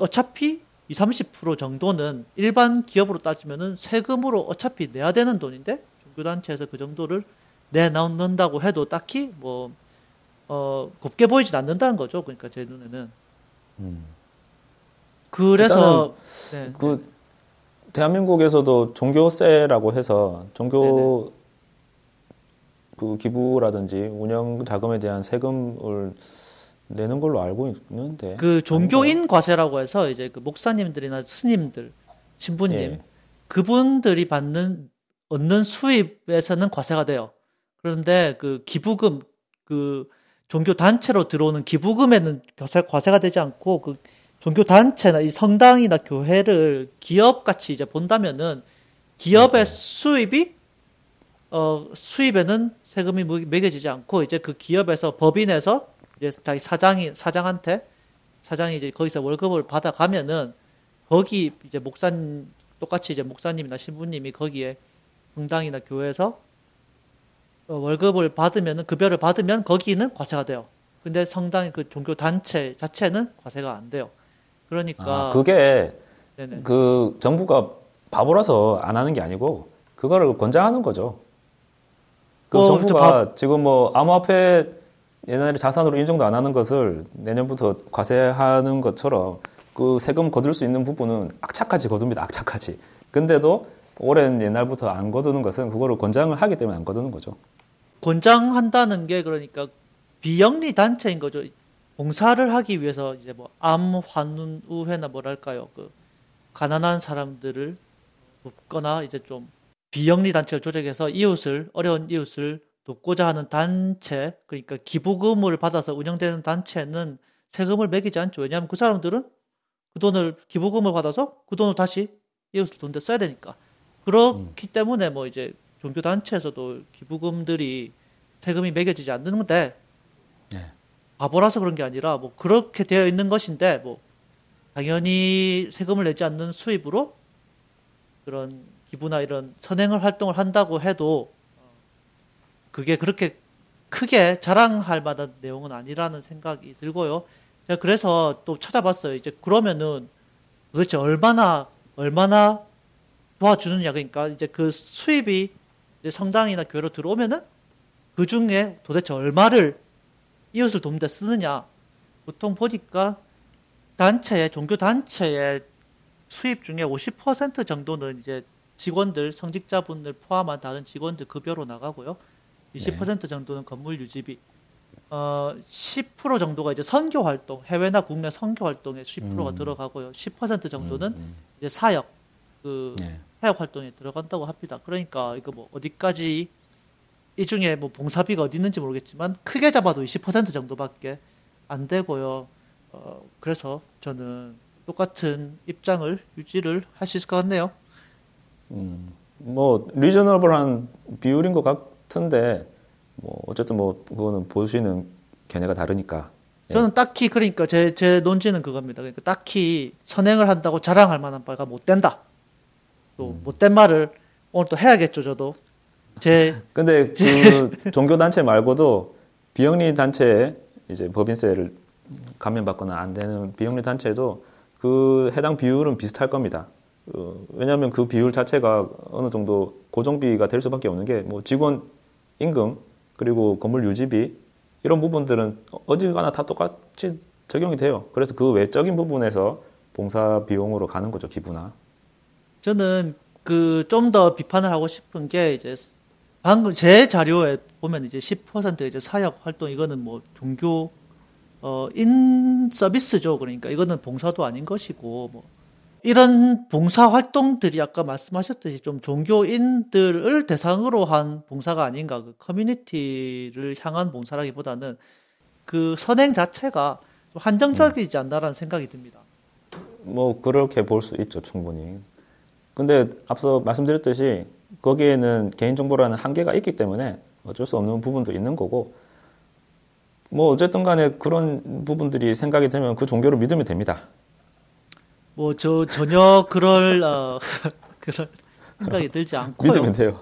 어차피 20, 30% 정도는 일반 기업으로 따지면은 세금으로 어차피 내야 되는 돈인데 종교단체에서 그 정도를 내놓는다고 해도 딱히 뭐, 어, 곱게 보이진 않는다는 거죠. 그러니까 제 눈에는. 음. 그래서,
네. 그, 대한민국에서도 종교세라고 해서 종교 네네. 그 기부라든지 운영 자금에 대한 세금을 내는 걸로 알고 있는데.
그 종교인? 과세라고 해서 이제 그 목사님들이나 스님들, 신부님, 예. 그분들이 받는 얻는 수입에서는 과세가 돼요. 그런데 그 기부금 그 종교 단체로 들어오는 기부금에는 과세, 과세가 되지 않고 그 종교 단체나 이 성당이나 교회를 기업 같이 이제 본다면은 기업의 네. 수입이 어 수입에는 세금이 매겨지지 않고 이제 그 기업에서 법인에서 이제 자기 사장이 사장한테 사장이 이제 거기서 월급을 받아 가면은 거기 이제 목사님 똑같이 이제 목사님이나 신부님이 거기에 성당이나 교회에서 어, 월급을 받으면 급여를 받으면 거기는 과세가 돼요. 근데 성당의 그 종교 단체 자체는 과세가 안 돼요. 그러니까
아, 그게 네네. 그 정부가 바보라서 안 하는 게 아니고 그거를 권장하는 거죠. 그 어, 정부가 바... 지금 뭐 암호화폐 옛날에 자산으로 인정도 안 하는 것을 내년부터 과세하는 것처럼 그 세금 거둘 수 있는 부분은 악착같이 거둡니다. 악착같이. 근데도 오랜 옛날부터 안 거두는 것은 그거를 권장을 하기 때문에 안 거두는 거죠.
권장한다는 게 그러니까 비영리 단체인 거죠. 봉사를 하기 위해서 이제 뭐 암환우회나 뭐랄까요. 그 가난한 사람들을 돕거나 이제 좀 비영리 단체를 조직해서 이웃을 어려운 이웃을 돕고자 하는 단체 그러니까 기부금을 받아서 운영되는 단체는 세금을 매기지 않죠. 왜냐하면 그 사람들은 그 돈을 기부금을 받아서 그 돈을 다시 이웃을 돈데 써야 되니까. 그렇기 음. 때문에 뭐 이제 종교 단체에서도 기부금들이 세금이 매겨지지 않는데 네. 바보라서 그런 게 아니라 뭐 그렇게 되어 있는 것인데 뭐 당연히 세금을 내지 않는 수입으로 그런 기부나 이런 선행을 활동을 한다고 해도 그게 그렇게 크게 자랑할 만한 내용은 아니라는 생각이 들고요. 제가 그래서 또 찾아봤어요. 이제 그러면은 도대체 얼마나 얼마나 도와주느냐 그러니까 이제 그 수입이 이제 성당이나 교회로 들어오면은 그 중에 도대체 얼마를 이웃을 돕는데 쓰느냐. 보통 보니까 단체의, 종교 단체의 수입 중에 50% 정도는 이제 직원들, 성직자분들 포함한 다른 직원들 급여로 나가고요. 20% 네. 정도는 건물 유지비, 어, 10% 정도가 이제 선교 활동, 해외나 국내 선교 활동에 10%가 음. 들어가고요. 10% 정도는 음, 음. 이제 사역, 그 네. 사역 활동에 들어간다고 합니다. 그러니까 이거 뭐 어디까지 이 중에 뭐 봉사비가 어디 있는지 모르겠지만 크게 잡아도 20% 정도밖에 안 되고요. 어, 그래서 저는 똑같은 입장을 유지를 할 수 있을 것 같네요.
음, 뭐 리저너블한 비율인 것 같 은데 뭐 어쨌든 뭐 그거는 보시는 견해가 다르니까.
예. 저는 딱히 그러니까 제 제 논지는 그겁니다. 그러니까 딱히 선행을 한다고 자랑할 만한 바가 못 된다. 또 음. 못된 말을 오늘 또 해야겠죠, 저도. 제
근데 그 종교 단체 말고도 비영리 단체에 이제 법인세를 감면받거나 안 되는 비영리 단체도 그 해당 비율은 비슷할 겁니다. 어, 왜냐하면 그 비율 자체가 어느 정도 고정비가 될 수밖에 없는 게 뭐 직원 임금 그리고 건물 유지비 이런 부분들은 어디 가나 다 똑같이 적용이 돼요. 그래서 그 외적인 부분에서 봉사 비용으로 가는 거죠 기부나.
저는 그 좀 더 비판을 하고 싶은 게 이제 방금 제 자료에 보면 이제 10% 이제 사역 활동 이거는 뭐 종교 어, 인 서비스죠. 그러니까 이거는 봉사도 아닌 것이고 뭐 이런 봉사 활동들이 아까 말씀하셨듯이 좀 종교인들을 대상으로 한 봉사가 아닌가 그 커뮤니티를 향한 봉사라기보다는 그 선행 자체가 좀 한정적이지 않나라는 생각이 듭니다.
뭐 그렇게 볼 수 있죠 충분히. 근데 앞서 말씀드렸듯이 거기에는 개인정보라는 한계가 있기 때문에 어쩔 수 없는 부분도 있는 거고 뭐 어쨌든 간에 그런 부분들이 생각이 되면 그 종교를 믿으면 됩니다.
뭐 저 전혀 그럴 어, 그럴 생각이 들지 않고요.
믿으면 돼요.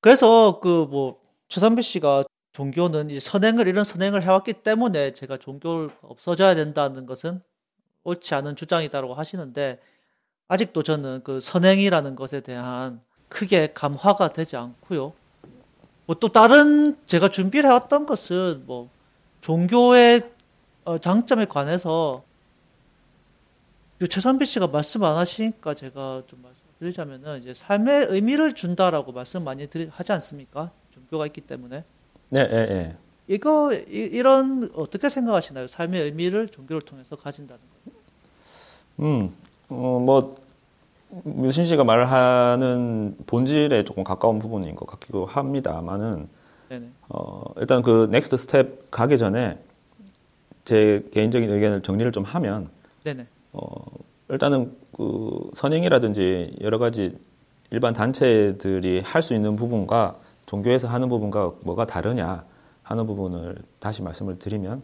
그래서 그 뭐 최선배 씨가 종교는 이제 선행을 이런 선행을 해왔기 때문에 제가 종교를 없어져야 된다는 것은 옳지 않은 주장이다라고 하시는데 아직도 저는 그 선행이라는 것에 대한 크게 감화가 되지 않고요. 뭐 또 다른 제가 준비를 해왔던 것은 뭐 종교의 어, 장점에 관해서 최선배 씨가 말씀 안 하시니까 제가 좀 말씀드리자면은 이제 삶의 의미를 준다라고 말씀 많이 드리, 하지 않습니까? 종교가 있기 때문에.
네, 예, 예.
이거 이, 런 어떻게 생각하시나요? 삶의 의미를 종교를 통해서 가진다는 거.
음, 어, 뭐 유신 씨가 말하는 본질에 조금 가까운 부분인 것 같기도 합니다만은 어, 일단 그 next step 가기 전에 제 개인적인 의견을 정리를 좀 하면
네네.
어, 일단은 그 선행이라든지 여러 가지 일반 단체들이 할 수 있는 부분과 종교에서 하는 부분과 뭐가 다르냐 하는 부분을 다시 말씀을 드리면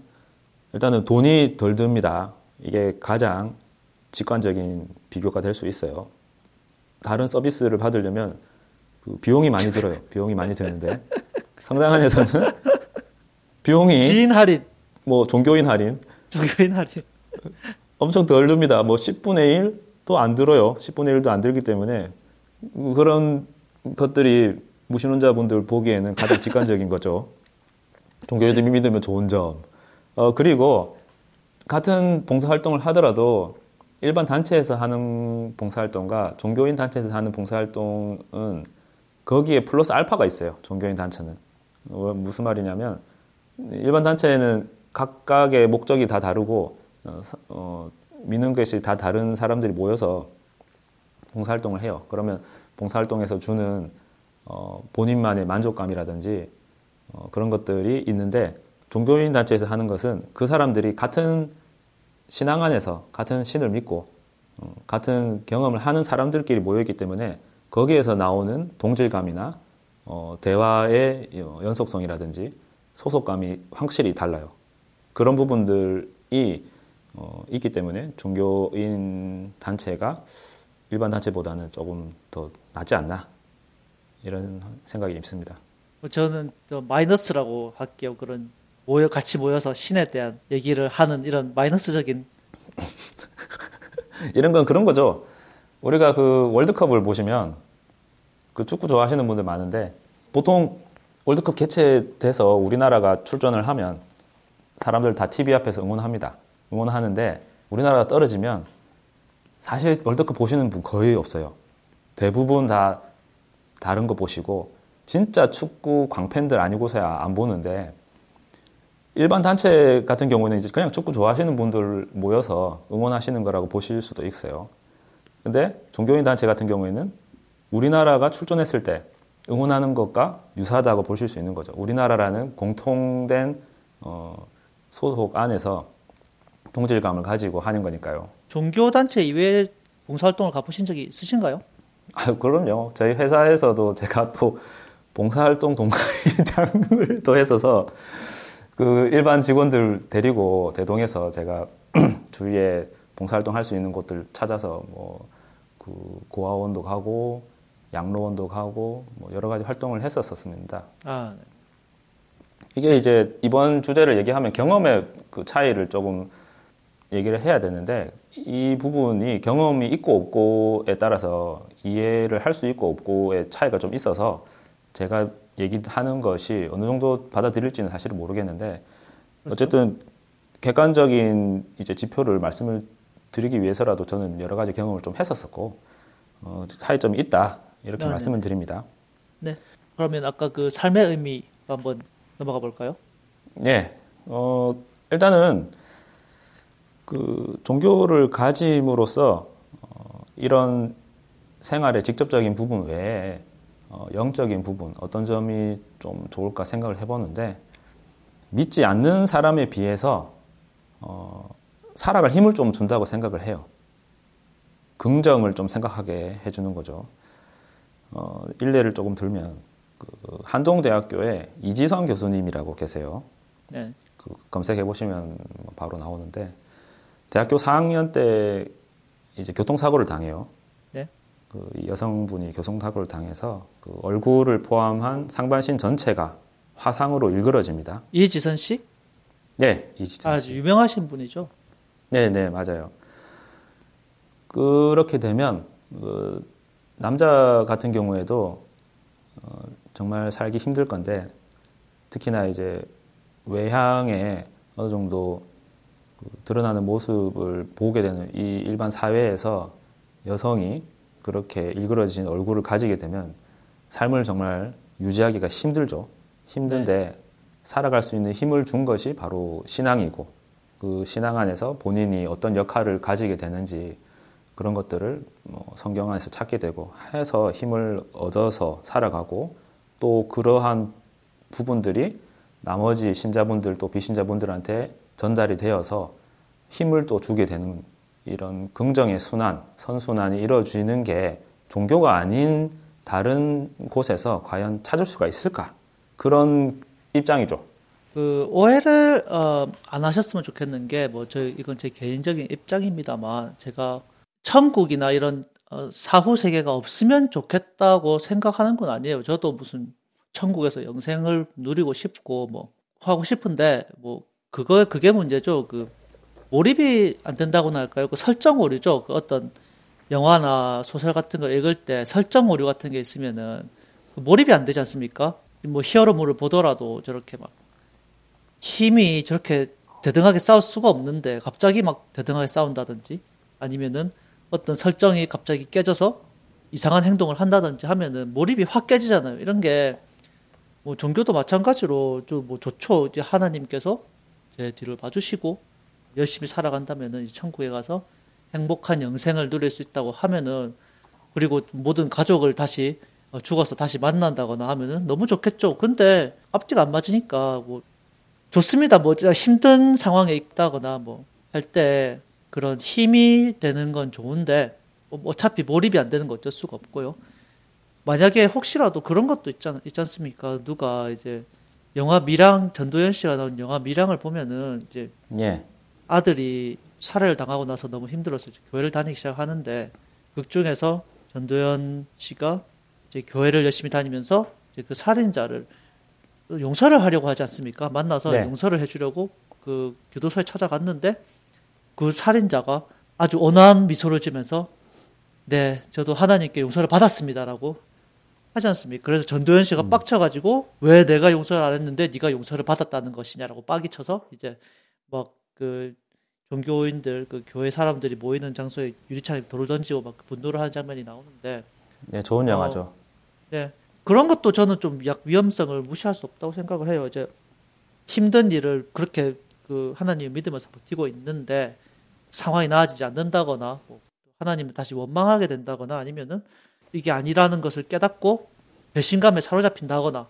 일단은 돈이 덜 듭니다. 이게 가장 직관적인 비교가 될 수 있어요. 다른 서비스를 받으려면 그 비용이 많이 들어요. 비용이 많이 드는데 성당안에서는 비용이
지인 할인,
뭐 종교인 할인,
종교인 할인
엄청 덜 듭니다. 뭐 10분의 1도 안 들어요. 10분의 1도 안 들기 때문에 그런 것들이 무신론자분들 보기에는 가장 직관적인 거죠. 종교인들이 믿으면 좋은 점. 어, 그리고 같은 봉사활동을 하더라도 일반 단체에서 하는 봉사활동과 종교인 단체에서 하는 봉사활동은 거기에 플러스 알파가 있어요. 종교인 단체는. 어, 무슨 말이냐면 일반 단체에는 각각의 목적이 다 다르고 어, 어, 믿는 것이 다 다른 사람들이 모여서 봉사활동을 해요. 그러면 봉사활동에서 주는 어, 본인만의 만족감이라든지 어, 그런 것들이 있는데 종교인 단체에서 하는 것은 그 사람들이 같은 신앙 안에서 같은 신을 믿고 어, 같은 경험을 하는 사람들끼리 모여있기 때문에 거기에서 나오는 동질감이나 어, 대화의 연속성이라든지 소속감이 확실히 달라요. 그런 부분들이 어, 있기 때문에 종교인 단체가 일반 단체보다는 조금 더 낫지 않나 이런 생각이 있습니다.
뭐 저는 마이너스라고 할게요. 그런 모여 같이 모여서 신에 대한 얘기를 하는 이런 마이너스적인
이런 건 그런 거죠. 우리가 그 월드컵을 보시면 그 축구 좋아하시는 분들 많은데 보통 월드컵 개최돼서 우리나라가 출전을 하면 사람들 다 TV 앞에서 응원합니다. 응원하는데 우리나라가 떨어지면 사실 월드컵 보시는 분 거의 없어요. 대부분 다 다른 거 보시고 진짜 축구 광팬들 아니고서야 안 보는데 일반 단체 같은 경우는 이제 그냥 축구 좋아하시는 분들 모여서 응원하시는 거라고 보실 수도 있어요. 근데 종교인 단체 같은 경우에는 우리나라가 출전했을 때 응원하는 것과 유사하다고 보실 수 있는 거죠. 우리나라라는 공통된 어, 소속 안에서 동질감을 가지고 하는 거니까요.
종교단체 이외에 봉사활동을 가보신 적이 있으신가요?
아, 그럼요. 저희 회사에서도 제가 또 봉사활동 동아리장을 또 했어서 그 일반 직원들 데리고 대동해서 제가 주위에 봉사활동 할 수 있는 곳들 찾아서 뭐 그 고아원도 가고 양로원도 가고 뭐 여러 가지 활동을 했었었습니다. 아, 네. 이게 이제 이번 주제를 얘기하면 경험의 그 차이를 조금 얘기를 해야 되는데 이 부분이 경험이 있고 없고에 따라서 이해를 할 수 있고 없고의 차이가 좀 있어서 제가 얘기하는 것이 어느 정도 받아들일지는 사실은 모르겠는데 그렇죠? 어쨌든 객관적인 이제 지표를 말씀을 드리기 위해서라도 저는 여러 가지 경험을 좀 했었었고 어, 차이점이 있다 이렇게 아, 말씀을 드립니다.
네. 그러면 아까 그 삶의 의미 한번 넘어가 볼까요?
네. 어, 일단은 그 종교를 가짐으로써 어, 이런 생활의 직접적인 부분 외에 어, 영적인 부분 어떤 점이 좀 좋을까 생각을 해보는데 믿지 않는 사람에 비해서 어, 살아갈 힘을 좀 준다고 생각을 해요. 긍정을 좀 생각하게 해주는 거죠. 어, 일례를 조금 들면 그 한동대학교에 이지선 교수님이라고 계세요. 네. 그 검색해 보시면 바로 나오는데 대학교 4학년 때 이제 교통사고를 당해요. 네. 그 여성분이 교통사고를 당해서 그 얼굴을 포함한 상반신 전체가 화상으로 일그러집니다.
이지선 씨?
네, 이지선.
아주 유명하신 분이죠.
네, 네, 맞아요. 그렇게 되면 그 남자 같은 경우에도 어, 정말 살기 힘들 건데 특히나 이제 외향에 어느 정도 그 드러나는 모습을 보게 되는 이 일반 사회에서 여성이 그렇게 일그러진 얼굴을 가지게 되면 삶을 정말 유지하기가 힘들죠. 힘든데 네. 살아갈 수 있는 힘을 준 것이 바로 신앙이고 그 신앙 안에서 본인이 어떤 역할을 가지게 되는지 그런 것들을 뭐 성경 안에서 찾게 되고 해서 힘을 얻어서 살아가고 또 그러한 부분들이 나머지 신자분들 또 비신자분들한테 전달이 되어서 힘을 또 주게 되는 이런 긍정의 순환, 선순환이 이루어지는 게 종교가 아닌 다른 곳에서 과연 찾을 수가 있을까? 그런 입장이죠.
그 오해를 어, 안 하셨으면 좋겠는 게 뭐 저 이건 제 개인적인 입장입니다만 제가 천국이나 이런 어, 사후 세계가 없으면 좋겠다고 생각하는 건 아니에요. 저도 무슨 천국에서 영생을 누리고 싶고 뭐 하고 싶은데 뭐 그거 그게 문제죠. 그 몰입이 안 된다고나 할까요? 그 설정 오류죠. 그 어떤 영화나 소설 같은 걸 읽을 때 설정 오류 같은 게 있으면은 그 몰입이 안 되지 않습니까? 뭐 히어로물을 보더라도 저렇게 막 힘이 저렇게 대등하게 싸울 수가 없는데 갑자기 막 대등하게 싸운다든지 아니면은 어떤 설정이 갑자기 깨져서 이상한 행동을 한다든지 하면은 몰입이 확 깨지잖아요. 이런 게 뭐 종교도 마찬가지로 좀 뭐 좋죠. 이제 하나님께서 제 뒤를 봐주시고 열심히 살아간다면은 천국에 가서 행복한 영생을 누릴 수 있다고 하면은 그리고 모든 가족을 다시 어, 죽어서 다시 만난다거나 하면은 너무 좋겠죠. 근데 앞뒤가 안 맞으니까 뭐 좋습니다. 뭐 힘든 상황에 있다거나 뭐 할 때 그런 힘이 되는 건 좋은데 뭐 어차피 몰입이 안 되는 거 어쩔 수가 없고요. 만약에 혹시라도 그런 것도 있잖, 있지 않습니까? 누가 이제 영화 미랑 전도연 씨가 나온 영화 미랑을 보면은 이제 예. 아들이 살해를 당하고 나서 너무 힘들어서 교회를 다니기 시작하는데 극 중에서 전도연 씨가 이제 교회를 열심히 다니면서 이제 그 살인자를 용서를 하려고 하지 않습니까? 만나서 네. 용서를 해주려고 그 교도소에 찾아갔는데 그 살인자가 아주 온화한 미소를 지면서 네, 저도 하나님께 용서를 받았습니다라고 하지 않습니까? 그래서 전도연 씨가 음. 빡쳐가지고 왜 내가 용서를 안 했는데 네가 용서를 받았다는 것이냐라고 빡이 쳐서 이제 막 그 종교인들 그 교회 사람들이 모이는 장소에 유리창에 돌을 던지고 막 분노를 하는 장면이 나오는데
네, 좋은 영화죠. 어,
네. 그런 것도 저는 좀 약 위험성을 무시할 수 없다고 생각을 해요. 이제 힘든 일을 그렇게 그 하나님 믿으면서 버티고 있는데 상황이 나아지지 않는다거나 뭐 하나님을 다시 원망하게 된다거나 아니면은 이게 아니라는 것을 깨닫고 배신감에 사로잡힌다거나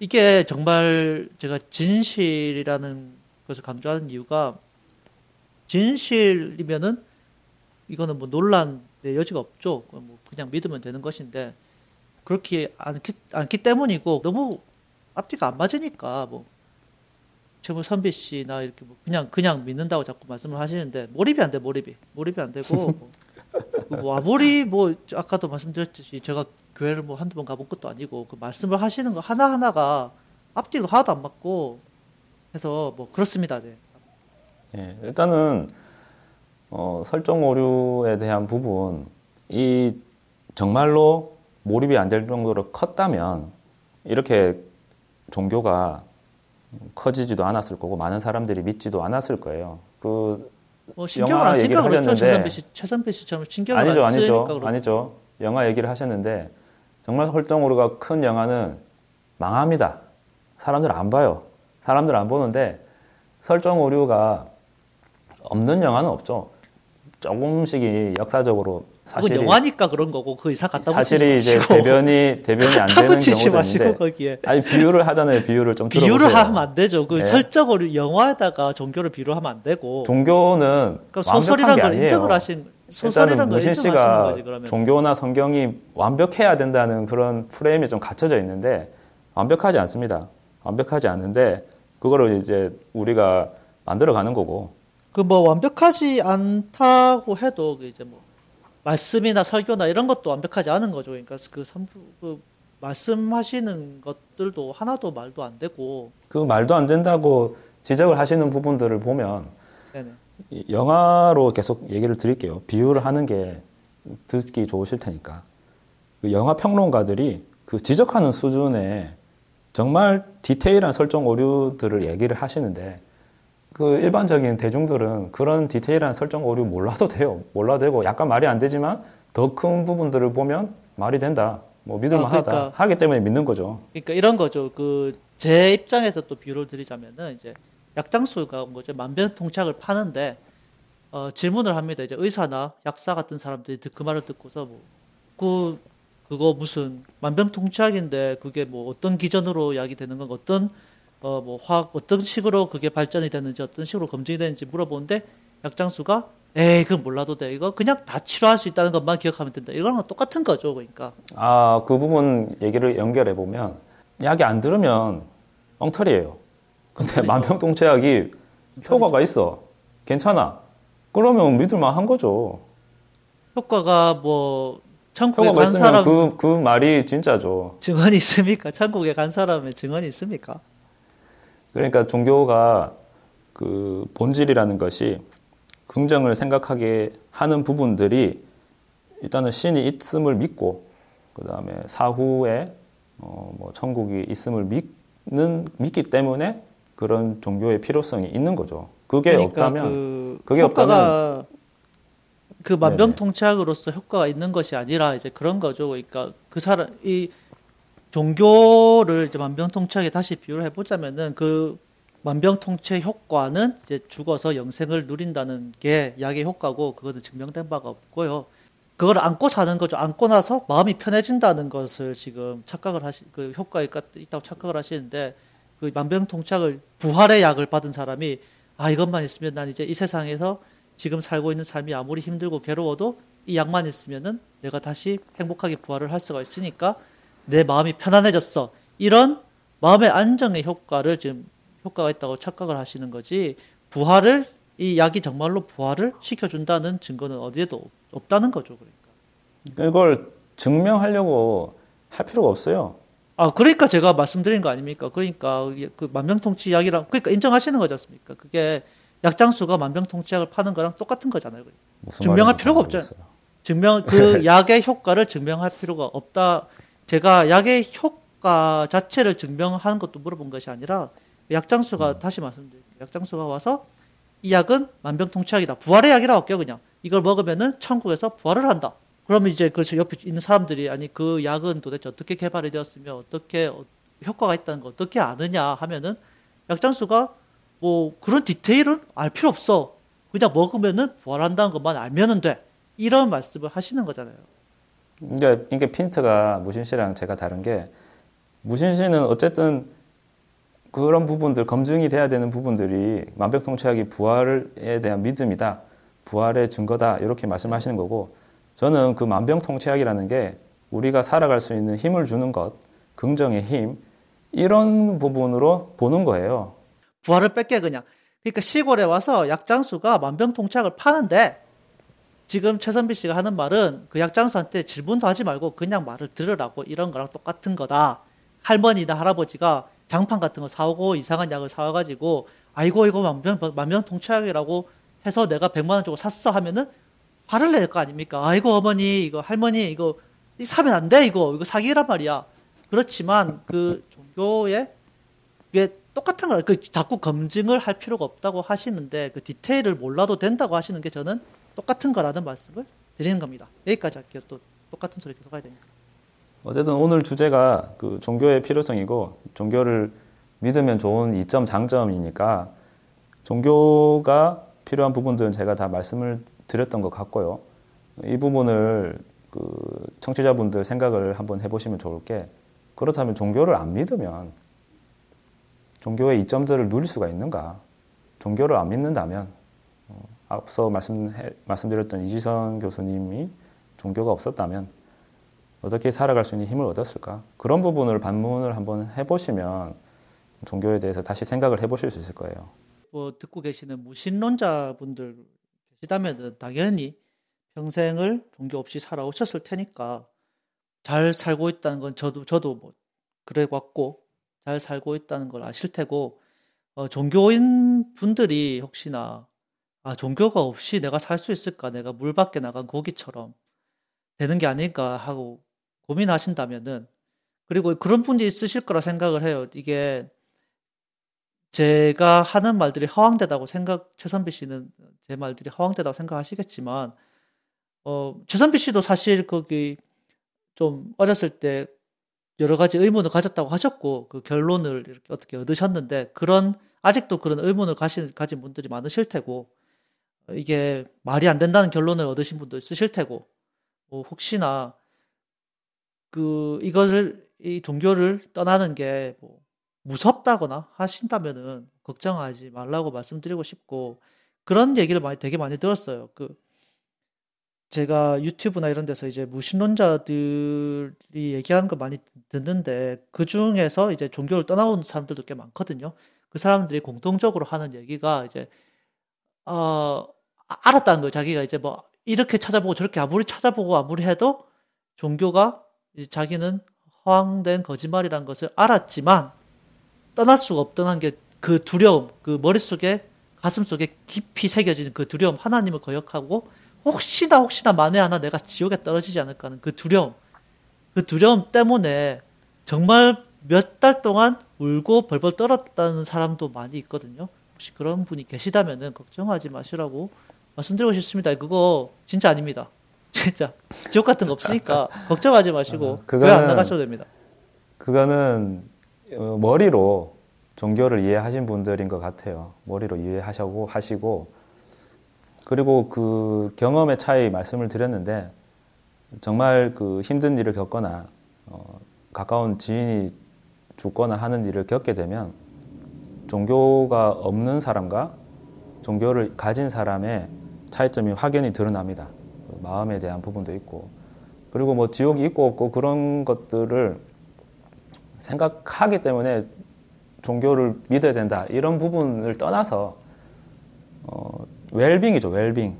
이게 정말 제가 진실이라는 것을 강조하는 이유가 진실이면은 이거는 뭐 논란의 여지가 없죠. 뭐 그냥 믿으면 되는 것인데 그렇게 않기, 않기 때문이고 너무 앞뒤가 안 맞으니까 뭐 최무 선비 씨나 이렇게 뭐 그냥 그냥 믿는다고 자꾸 말씀을 하시는데 몰입이 안 돼 몰입이 몰입이 안 되고 뭐, 뭐 아무리 뭐 아까도 말씀드렸듯이 제가 교회를 뭐 한두 번 가본 것도 아니고 그 말씀을 하시는 거 하나 하나가 앞뒤가 하나도 안 맞고 해서 뭐 그렇습니다. 네.
네 일단은 어, 설정 오류에 대한 부분 이 정말로 몰입이 안 될 정도로 컸다면 이렇게 종교가 커지지도 않았을 거고 많은 사람들이 믿지도 않았을 거예요. 그
뭐 신경을 안 쓰니까 그렇죠. 최선배 씨, 최선배 씨처럼 신경을
아니죠,
안 쓰니까
아니죠, 아니죠. 영화 얘기를 하셨는데 정말 헐덩오르가 큰 영화는 망합니다. 사람들 안 봐요. 사람들 안 보는데 설정 오류가 없는 영화는 없죠. 조금씩 이 역사적으로
그건
사실이
영화니까 그런 거고 그 이상 갖다 붙이지
사실이 이제
마시고
대변이 대변이 안 되는
붙이지
경우도
마시고
있는데
거기에
아니 비유를 하잖아요. 비유를 좀
비유를
들어보세요.
하면 안 되죠. 그
네.
설정을 영화에다가 종교를 비유하면 안 되고
종교는
그러니까 소설이란
게
걸. 인정을 하신 소설이란 걸 인정하시는 거지 그러면
종교나 성경이 완벽해야 된다는 그런 프레임이 좀 갖춰져 있는데 완벽하지 않습니다. 완벽하지 않는데 그거를 이제 우리가 만들어가는 거고
그 뭐 완벽하지 않다고 해도 그 이제 뭐 말씀이나 설교나 이런 것도 완벽하지 않은 거죠. 그러니까 그, 삼, 그 말씀하시는 것들도 하나도 말도 안 되고
그 말도 안 된다고 지적을 하시는 부분들을 보면
네네.
이 영화로 계속 얘기를 드릴게요. 비유를 하는 게 듣기 좋으실 테니까. 그 영화 평론가들이 그 지적하는 수준의 정말 디테일한 설정 오류들을 얘기를 하시는데 그 일반적인 대중들은 그런 디테일한 설정 오류 몰라도 돼요. 몰라도 되고 약간 말이 안 되지만 더 큰 부분들을 보면 말이 된다. 뭐 믿을만하다.
아, 그러니까-
하기 때문에 믿는 거죠.
그러니까 이런 거죠. 그 제 입장에서 또 비유를 드리자면은 이제 약장수가 뭐죠 만병통치약을 파는데 어, 질문을 합니다. 이제 의사나 약사 같은 사람들이 듣- 그 말을 듣고서 뭐 그 그거 무슨 만병통치약인데 그게 뭐 어떤 기전으로 약이 되는 건 어떤 어 뭐 화학 어떤 식으로 그게 발전이 되는지 어떤 식으로 검증이 되는지 물어보는데 약장수가 에이 그건 몰라도 돼 이거 그냥 다 치료할 수 있다는 것만 기억하면 된다 이거랑 똑같은 거죠 그러니까
아, 그 부분 얘기를 연결해 보면 약이 안 들으면 엉터리예요. 근데. 만병통치약이 효과가 있어. 괜찮아. 그러면 믿을만 한 거죠.
효과가 뭐 천국에
효과가
간 사람
그, 그 말이 진짜죠.
증언이 있습니까? 천국에 간 사람의 증언이 있습니까?
그러니까 종교가 그 본질이라는 것이 긍정을 생각하게 하는 부분들이 일단은 신이 있음을 믿고 그 다음에 사후에 어, 뭐 천국이 있음을 믿는 믿기 때문에 그런 종교의 필요성이 있는 거죠. 그게
그러니까
없다면
그
그게
효과가 그 만병통치약으로서 효과가 있는 것이 아니라 이제 그런 거죠. 그러니까 그 사람 이 종교를 이제 만병통치약에 다시 비유를 해보자면은 그 만병통치의 효과는 이제 죽어서 영생을 누린다는 게 약의 효과고 그거는 증명된 바가 없고요. 그걸 안고 사는 거죠. 안고 나서 마음이 편해진다는 것을 지금 착각을 하시 그 효과가 있- 있다고 착각을 하시는데 그 만병통치약을 부활의 약을 받은 사람이 아 이것만 있으면 난 이제 이 세상에서 지금 살고 있는 삶이 아무리 힘들고 괴로워도 이 약만 있으면은 내가 다시 행복하게 부활을 할 수가 있으니까 내 마음이 편안해졌어. 이런 마음의 안정의 효과를 지금 효과가 있다고 착각을 하시는 거지. 부활을 이 약이 정말로 부활을 시켜준다는 증거는 어디에도 없- 없다는 거죠. 그러니까.
이걸 증명하려고 할 필요가 없어요.
아 그러니까 제가 말씀드린 거 아닙니까? 그러니까 그 만병통치 약이랑 그러니까 인정하시는 거지 않습니까? 그게 약장수가 만병통치약을 파는 거랑 똑같은 거잖아요.
무슨
증명할 필요가
잘 없잖아요.
증명 그 약의 효과를 증명할 필요가 없다. 제가 약의 효과 자체를 증명하는 것도 물어본 것이 아니라 약장수가 다시 말씀드릴게요. 약장수가 와서 이 약은 만병통치약이다. 부활의 약이라고 할게요, 그냥. 이걸 먹으면은 천국에서 부활을 한다. 그러면 이제 그 옆에 있는 사람들이 아니 그 약은 도대체 어떻게 개발이 되었으며 어떻게 어- 효과가 있다는 거 어떻게 아느냐 하면은 약장수가 뭐 그런 디테일은 알 필요 없어. 그냥 먹으면은 부활한다는 것만 알면은 돼. 이런 말씀을 하시는 거잖아요.
그러니까 이게 핀트가 무신 씨랑 제가 다른 게 무신 씨는 어쨌든 그런 부분들 검증이 돼야 되는 부분들이 만병통치약이 부활에 대한 믿음이다, 부활의 증거다 이렇게 말씀하시는 거고 저는 그 만병통치약이라는 게 우리가 살아갈 수 있는 힘을 주는 것, 긍정의 힘 이런 부분으로 보는 거예요.
부활을 뺄게 그냥. 그러니까 시골에 와서 약장수가 만병통치약을 파는데 지금 최선비 씨가 하는 말은 그 약장수한테 질문도 하지 말고 그냥 말을 들으라고 이런 거랑 똑같은 거다. 할머니나 할아버지가 장판 같은 거 사오고 이상한 약을 사와가지고 아이고 이거 만병 만병통치약이라고 해서 내가 100만 원 주고 샀어 하면은 화를 낼 거 아닙니까? 아이고 어머니 이거 할머니 이거 이 사면 안 돼 이거 이거 사기란 말이야. 그렇지만 그 종교에 이게 똑같은 걸, 그 자꾸 검증을 할 필요가 없다고 하시는데 그 디테일을 몰라도 된다고 하시는 게 저는 똑같은 거라는 말씀을 드리는 겁니다. 여기까지 할게요. 또 똑같은 소리 계속 해야 되니까.
어쨌든 오늘 주제가 그 종교의 필요성이고 종교를 믿으면 좋은 이점 장점이니까 종교가 필요한 부분들은 제가 다 말씀을 드렸던 것 같고요. 이 부분을 그 청취자분들 생각을 한번 해보시면 좋을 게 그렇다면 종교를 안 믿으면 종교의 이점들을 누릴 수가 있는가? 종교를 안 믿는다면 어, 앞서 말씀해, 말씀드렸던 이지선 교수님이 종교가 없었다면 어떻게 살아갈 수 있는 힘을 얻었을까? 그런 부분을 반문을 한번 해보시면 종교에 대해서 다시 생각을 해보실 수 있을 거예요.
뭐 듣고 계시는 무신론자분들 계시다면 당연히 평생을 종교 없이 살아오셨을 테니까 잘 살고 있다는 건 저도 저도 뭐 그래 왔고 잘 살고 있다는 걸 아실 테고 어, 종교인 분들이 혹시나 아 종교가 없이 내가 살 수 있을까 내가 물 밖에 나간 고기처럼 되는 게 아닐까 하고 고민하신다면은 그리고 그런 분이 있으실 거라 생각을 해요. 이게 제가 하는 말들이 허황되다고 생각 최선비 씨는 제 말들이 허황되다고 생각하시겠지만 어 최선비 씨도 사실 거기 좀 어렸을 때 여러 가지 의문을 가졌다고 하셨고 그 결론을 이렇게 어떻게 얻으셨는데 그런 아직도 그런 의문을 가신 가진 분들이 많으실 테고 이게 말이 안 된다는 결론을 얻으신 분도 있으실 테고 뭐 혹시나 그 이것을 이 종교를 떠나는 게 뭐 무섭다거나 하신다면은 걱정하지 말라고 말씀드리고 싶고 그런 얘기를 많이 되게 많이 들었어요. 그 제가 유튜브나 이런 데서 이제 무신론자들이 얘기하는 거 많이 듣는데 그 중에서 이제 종교를 떠나온 사람들도 꽤 많거든요. 그 사람들이 공통적으로 하는 얘기가 이제 어 알았다는 거예요. 자기가 이제 뭐 이렇게 찾아보고 저렇게 아무리 찾아보고 아무리 해도 종교가 자기는 허황된 거짓말이란 것을 알았지만 떠날 수가 없던 게그 두려움, 그 머릿속에 가슴속에 깊이 새겨지는 그 두려움, 하나님을 거역하고 혹시나 혹시나 만에 하나 내가 지옥에 떨어지지 않을까 하는 그 두려움, 그 두려움 때문에 정말 몇 달 동안 울고 벌벌 떨었다는 사람도 많이 있거든요. 혹시 그런 분이 계시다면은 걱정하지 마시라고 말씀드리고 싶습니다. 그거 진짜 아닙니다. 진짜 지옥 같은 거 없으니까 걱정하지 마시고 아, 왜안 나가셔도 됩니다.
그거는 어, 머리로 종교를 이해하신 분들인 것 같아요. 머리로 이해하시고 하시고 그리고 그 경험의 차이 말씀을 드렸는데 정말 그 힘든 일을 겪거나 어, 가까운 지인이 죽거나 하는 일을 겪게 되면 종교가 없는 사람과 종교를 가진 사람의 차이점이 확연히 드러납니다. 그 마음에 대한 부분도 있고. 그리고 뭐 지옥이 있고 없고 그런 것들을 생각하기 때문에 종교를 믿어야 된다. 이런 부분을 떠나서 어, 웰빙이죠 웰빙.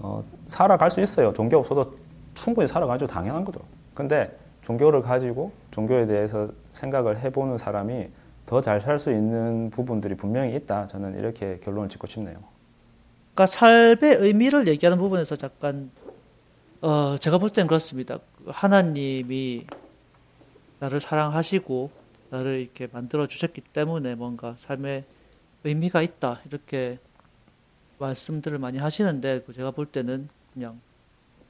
어, 살아갈 수 있어요. 종교 없어도 충분히 살아가죠. 당연한 거죠. 근데 종교를 가지고 종교에 대해서 생각을 해보는 사람이 더 잘 살 수 있는 부분들이 분명히 있다. 저는 이렇게 결론을 짓고 싶네요
그러니까 삶의 의미를 얘기하는 부분에서 잠깐 어, 제가 볼땐 그렇습니다 하나님이 나를 사랑하시고 나를 이렇게 만들어 주셨기 때문에 뭔가 삶에 의미가 있다 이렇게 말씀들을 많이 하시는데 그 제가 볼 때는 그냥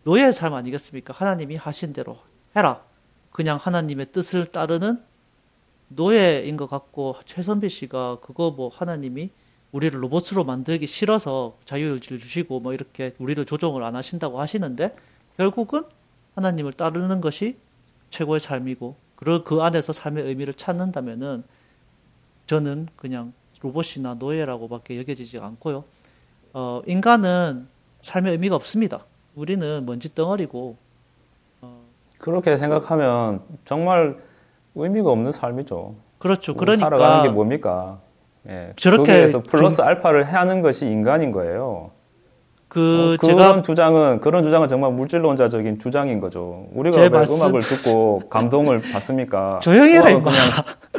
노예의 삶 아니겠습니까? 하나님이 하신 대로 해라. 그냥 하나님의 뜻을 따르는 노예인 것 같고 최선비 씨가 그거 뭐 하나님이 우리를 로봇으로 만들기 싫어서 자유의지를 주시고 뭐 이렇게 우리를 조종을 안 하신다고 하시는데 결국은 하나님을 따르는 것이 최고의 삶이고 그리고 그 안에서 삶의 의미를 찾는다면은 저는 그냥 로봇이나 노예라고밖에 여겨지지 않고요. 어, 인간은 삶의 의미가 없습니다. 우리는 먼지 덩어리고.
어, 그렇게 생각하면 정말 의미가 없는 삶이죠.
그렇죠. 그러니까
살아가는 게 뭡니까? 예. 저렇게 플러스 좀... 알파를 하는 것이 인간인 거예요. 그 어, 그런 주장은 그런 주장은 정말 물질론자적인 주장인 거죠. 우리가 왜 말씀... 음악을 듣고 감동을 받습니까?
조용히 해라 그냥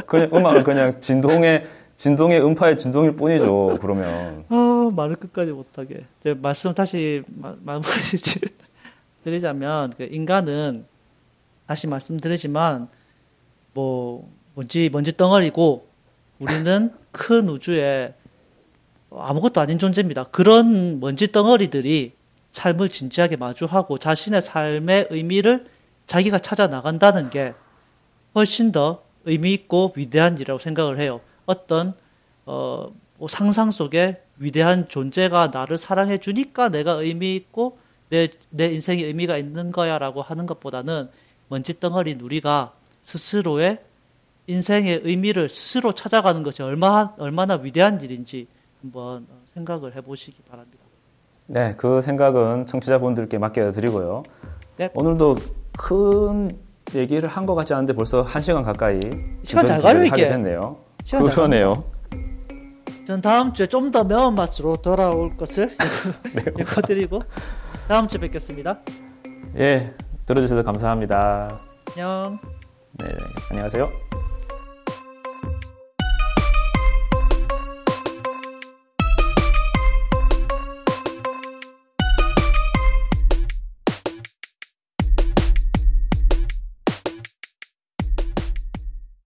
그냥 음악은 그냥 진동의 진동의 음파의 진동일 뿐이죠. 그러면
아 말을 끝까지 못하게 제 말씀 다시 마무리 드리자면 그 인간은 다시 말씀드리지만 뭐 먼지 먼지 덩어리고 우리는 큰 우주에 아무것도 아닌 존재입니다. 그런 먼지 덩어리들이 삶을 진지하게 마주하고 자신의 삶의 의미를 자기가 찾아 나간다는 게 훨씬 더 의미 있고 위대한 일이라고 생각을 해요. 어떤 어, 뭐 상상 속에 위대한 존재가 나를 사랑해 주니까 내가 의미 있고 내, 내 인생에 의미가 있는 거야 라고 하는 것보다는 먼지 덩어리 누리가 스스로의 인생의 의미를 스스로 찾아가는 것이 얼마, 얼마나 위대한 일인지 한번 생각을 해보시기 바랍니다.
네, 그 생각은 청취자분들께 맡겨드리고요.
네.
오늘도 큰 얘기를 한 것 같지 않은데 벌써 한 시간 가까이
시간 잘 가요, 이게.
됐네요.
시간 잘
그러네요.
전 다음 주에 좀 더 매운 맛으로 돌아올 것을 예고드리고 다음 주에 뵙겠습니다.
예, 들어주셔서 감사합니다.
안녕.
네, 안녕하세요.